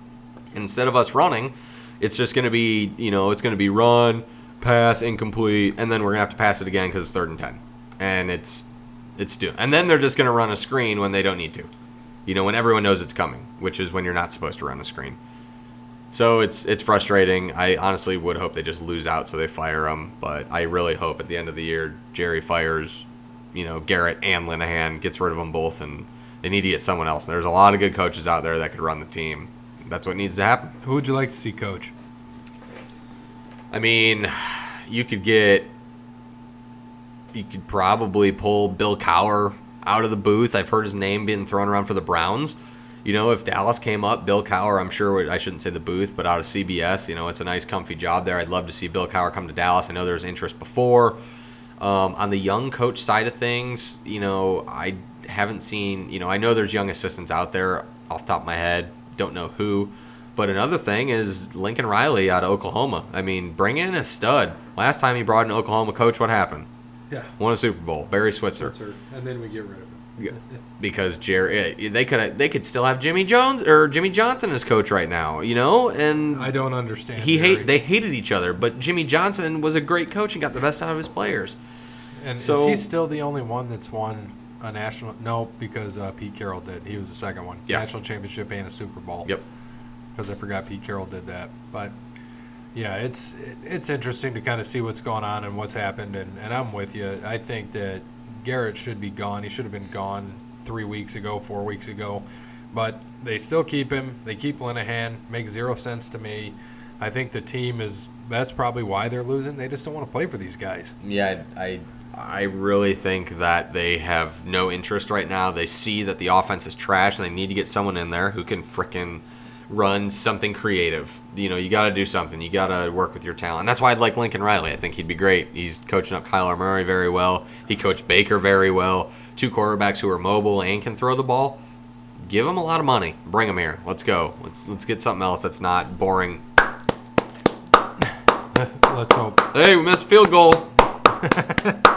Instead of us running, it's just going to be you know it's going to be run, pass, incomplete, and then we're going to have to pass it again because it's third and ten, and it's it's due. And then they're just going to run a screen when they don't need to, you know, when everyone knows it's coming, which is when you're not supposed to run a screen. So it's it's frustrating. I honestly would hope they just lose out so they fire him, but I really hope at the end of the year Jerry fires, you know, Garrett and Linehan, gets rid of them both, and they need to get someone else. And there's a lot of good coaches out there that could run the team. That's what needs to happen. Who would you like to see coach? I mean, you could get, you could probably pull Bill Cowher out of the booth. I've heard his name being thrown around for the Browns. You know, if Dallas came up, Bill Cowher, I'm sure I shouldn't say the booth, but out of CBS, you know, it's a nice, comfy job there. I'd love to see Bill Cowher come to Dallas. I know there was interest before. Um, on the young coach side of things, you know, I haven't seen, you know, I know there's young assistants out there off the top of my head, don't know who. But another thing is Lincoln Riley out of Oklahoma. I mean, bring in a stud. Last time he brought an Oklahoma coach, what happened? Yeah. Won a Super Bowl. Barry Switzer. And then we get rid of him. Yeah. Because Jerry, they could they could still have Jimmy Jones or Jimmy Johnson as coach right now, you know, and I don't understand. he Jerry. hate they hated each other. But Jimmy Johnson was a great coach and got the best out of his players. And so- is he still the only one that's won a national? No, because uh, Pete Carroll did. He was the second one. Yeah. National championship and a Super Bowl. Yep. Because I forgot Pete Carroll did that. But yeah, it's it's interesting to kind of see what's going on and what's happened. And, and I'm with you. I think that Garrett should be gone. He should have been gone three weeks ago, four weeks ago. But they still keep him. They keep Linehan. Makes zero sense to me. I think the team is. That's probably why they're losing. They just don't want to play for these guys. Yeah, I I really think that they have no interest right now. They see that the offense is trash, and they need to get someone in there who can frickin' run something creative. You know, you got to do something. You got to work with your talent. And that's why I'd like Lincoln Riley. I think he'd be great. He's coaching up Kyler Murray very well. He coached Baker very well. Two quarterbacks who are mobile and can throw the ball. Give them a lot of money. Bring them here. Let's go. Let's let's get something else that's not boring. Let's hope. Hey, we missed a field goal.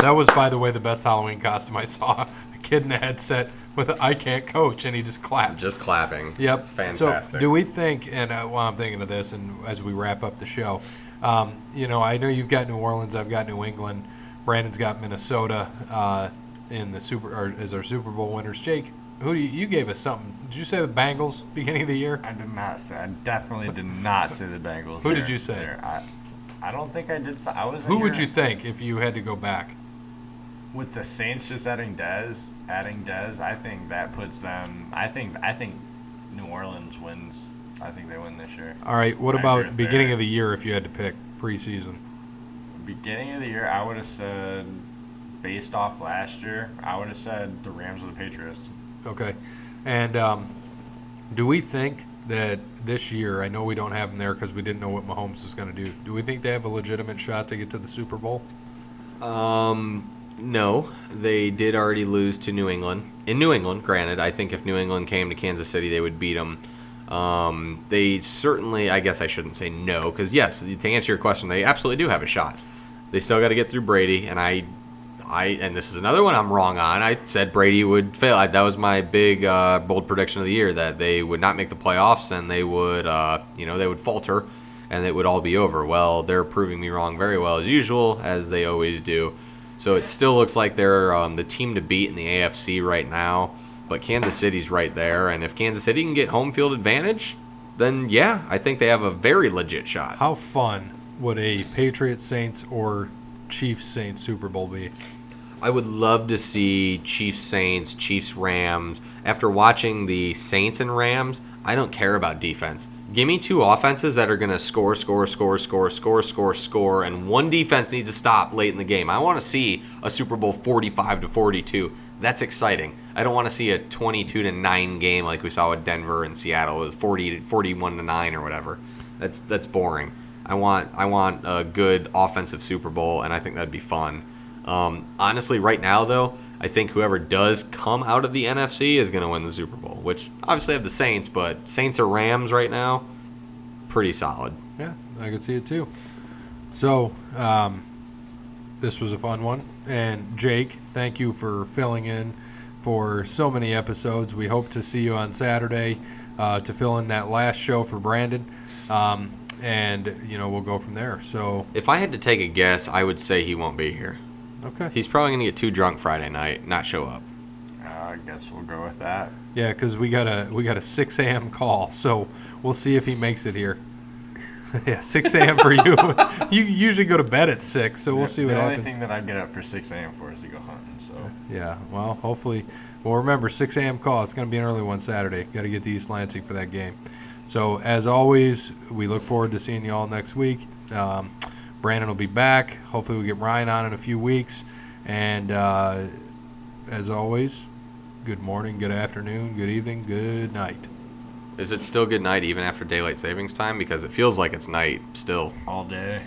That was, by the way, the best Halloween costume I saw. A kid in a headset with a, "I can't coach," and he just claps. Just clapping. Yep. It's fantastic. So, do we think, and uh, while I'm thinking of this, and as we wrap up the show, um, you know, I know you've got New Orleans, I've got New England, Brandon's got Minnesota uh, in the Super or as our Super Bowl winners. Jake, who do you, you gave us something? Did you say the Bengals beginning of the year? I did not say. I definitely did not say the Bengals. Who did you say? there. I, I don't think I did. say- I was. Who would you think if you had to go back? With the Saints just adding Dez, adding Dez? I think that puts them. I think. I think New Orleans wins. I think they win this year. All right. What I about beginning Barry. of the year if you had to pick preseason? Beginning of the year, I would have said, based off last year, I would have said the Rams or the Patriots. Okay. And um, do we think that this year, I know we don't have them there because we didn't know what Mahomes is going to do. Do we think they have a legitimate shot to get to the Super Bowl? Um, no, they did already lose to New England. In New England, granted, I think if New England came to Kansas City, they would beat them. Um, they certainly, I guess I shouldn't say no, because yes, to answer your question, they absolutely do have a shot. They still got to get through Brady, and I, I, and this is another one I'm wrong on. I said Brady would fail. I, that was my big uh, bold prediction of the year that they would not make the playoffs and they would, uh, you know, they would falter, and it would all be over. Well, they're proving me wrong very well as usual, as they always do. So it still looks like they're um, the team to beat in the AFC right now. But Kansas City's right there, and if Kansas City can get home field advantage, then yeah, I think they have a very legit shot. How fun would a Patriots Saints or Chiefs Saints Super Bowl be? I would love to see Chiefs Saints, Chiefs Rams. After watching the Saints and Rams, I don't care about defense. Give me two offenses that are going to score, score, score, score, score, score, score, and one defense needs to stop late in the game. I want to see a Super Bowl 45 to 42. That's exciting. I don't want to see a 22 to 9 game like we saw with Denver and Seattle with 40 41 to 9 or whatever. That's that's boring. I want I want a good offensive Super Bowl and I think that'd be fun. Um, honestly, right now though, I think whoever does come out of the NFC is going to win the Super Bowl. Which obviously have the Saints, but Saints or Rams right now, pretty solid. Yeah, I could see it too. So, um, this was a fun one. And Jake, thank you for filling in for so many episodes. We hope to see you on Saturday uh, to fill in that last show for Brandon. Um, and, you know, we'll go from there. So, If I had to take a guess, I would say he won't be here. Okay. He's probably going to get too drunk Friday night, not show up. Uh, I guess we'll go with that. Yeah, because we got a we got a 6 a.m. call, so we'll see if he makes it here. yeah, 6 a.m. for you. you usually go to bed at 6, so we'll see what the happens. only thing that I get up for 6 a.m. for is to go hunting. So Yeah, well, hopefully. Well, remember, 6 a.m. call. It's going to be an early one Saturday. Got to get to East Lansing for that game. So, as always, we look forward to seeing you all next week. Um, Brandon will be back. Hopefully, we get Ryan on in a few weeks. And uh, as always, good morning, good afternoon, good evening, good night. Is it still good night even after daylight savings time? Because it feels like it's night still. all day.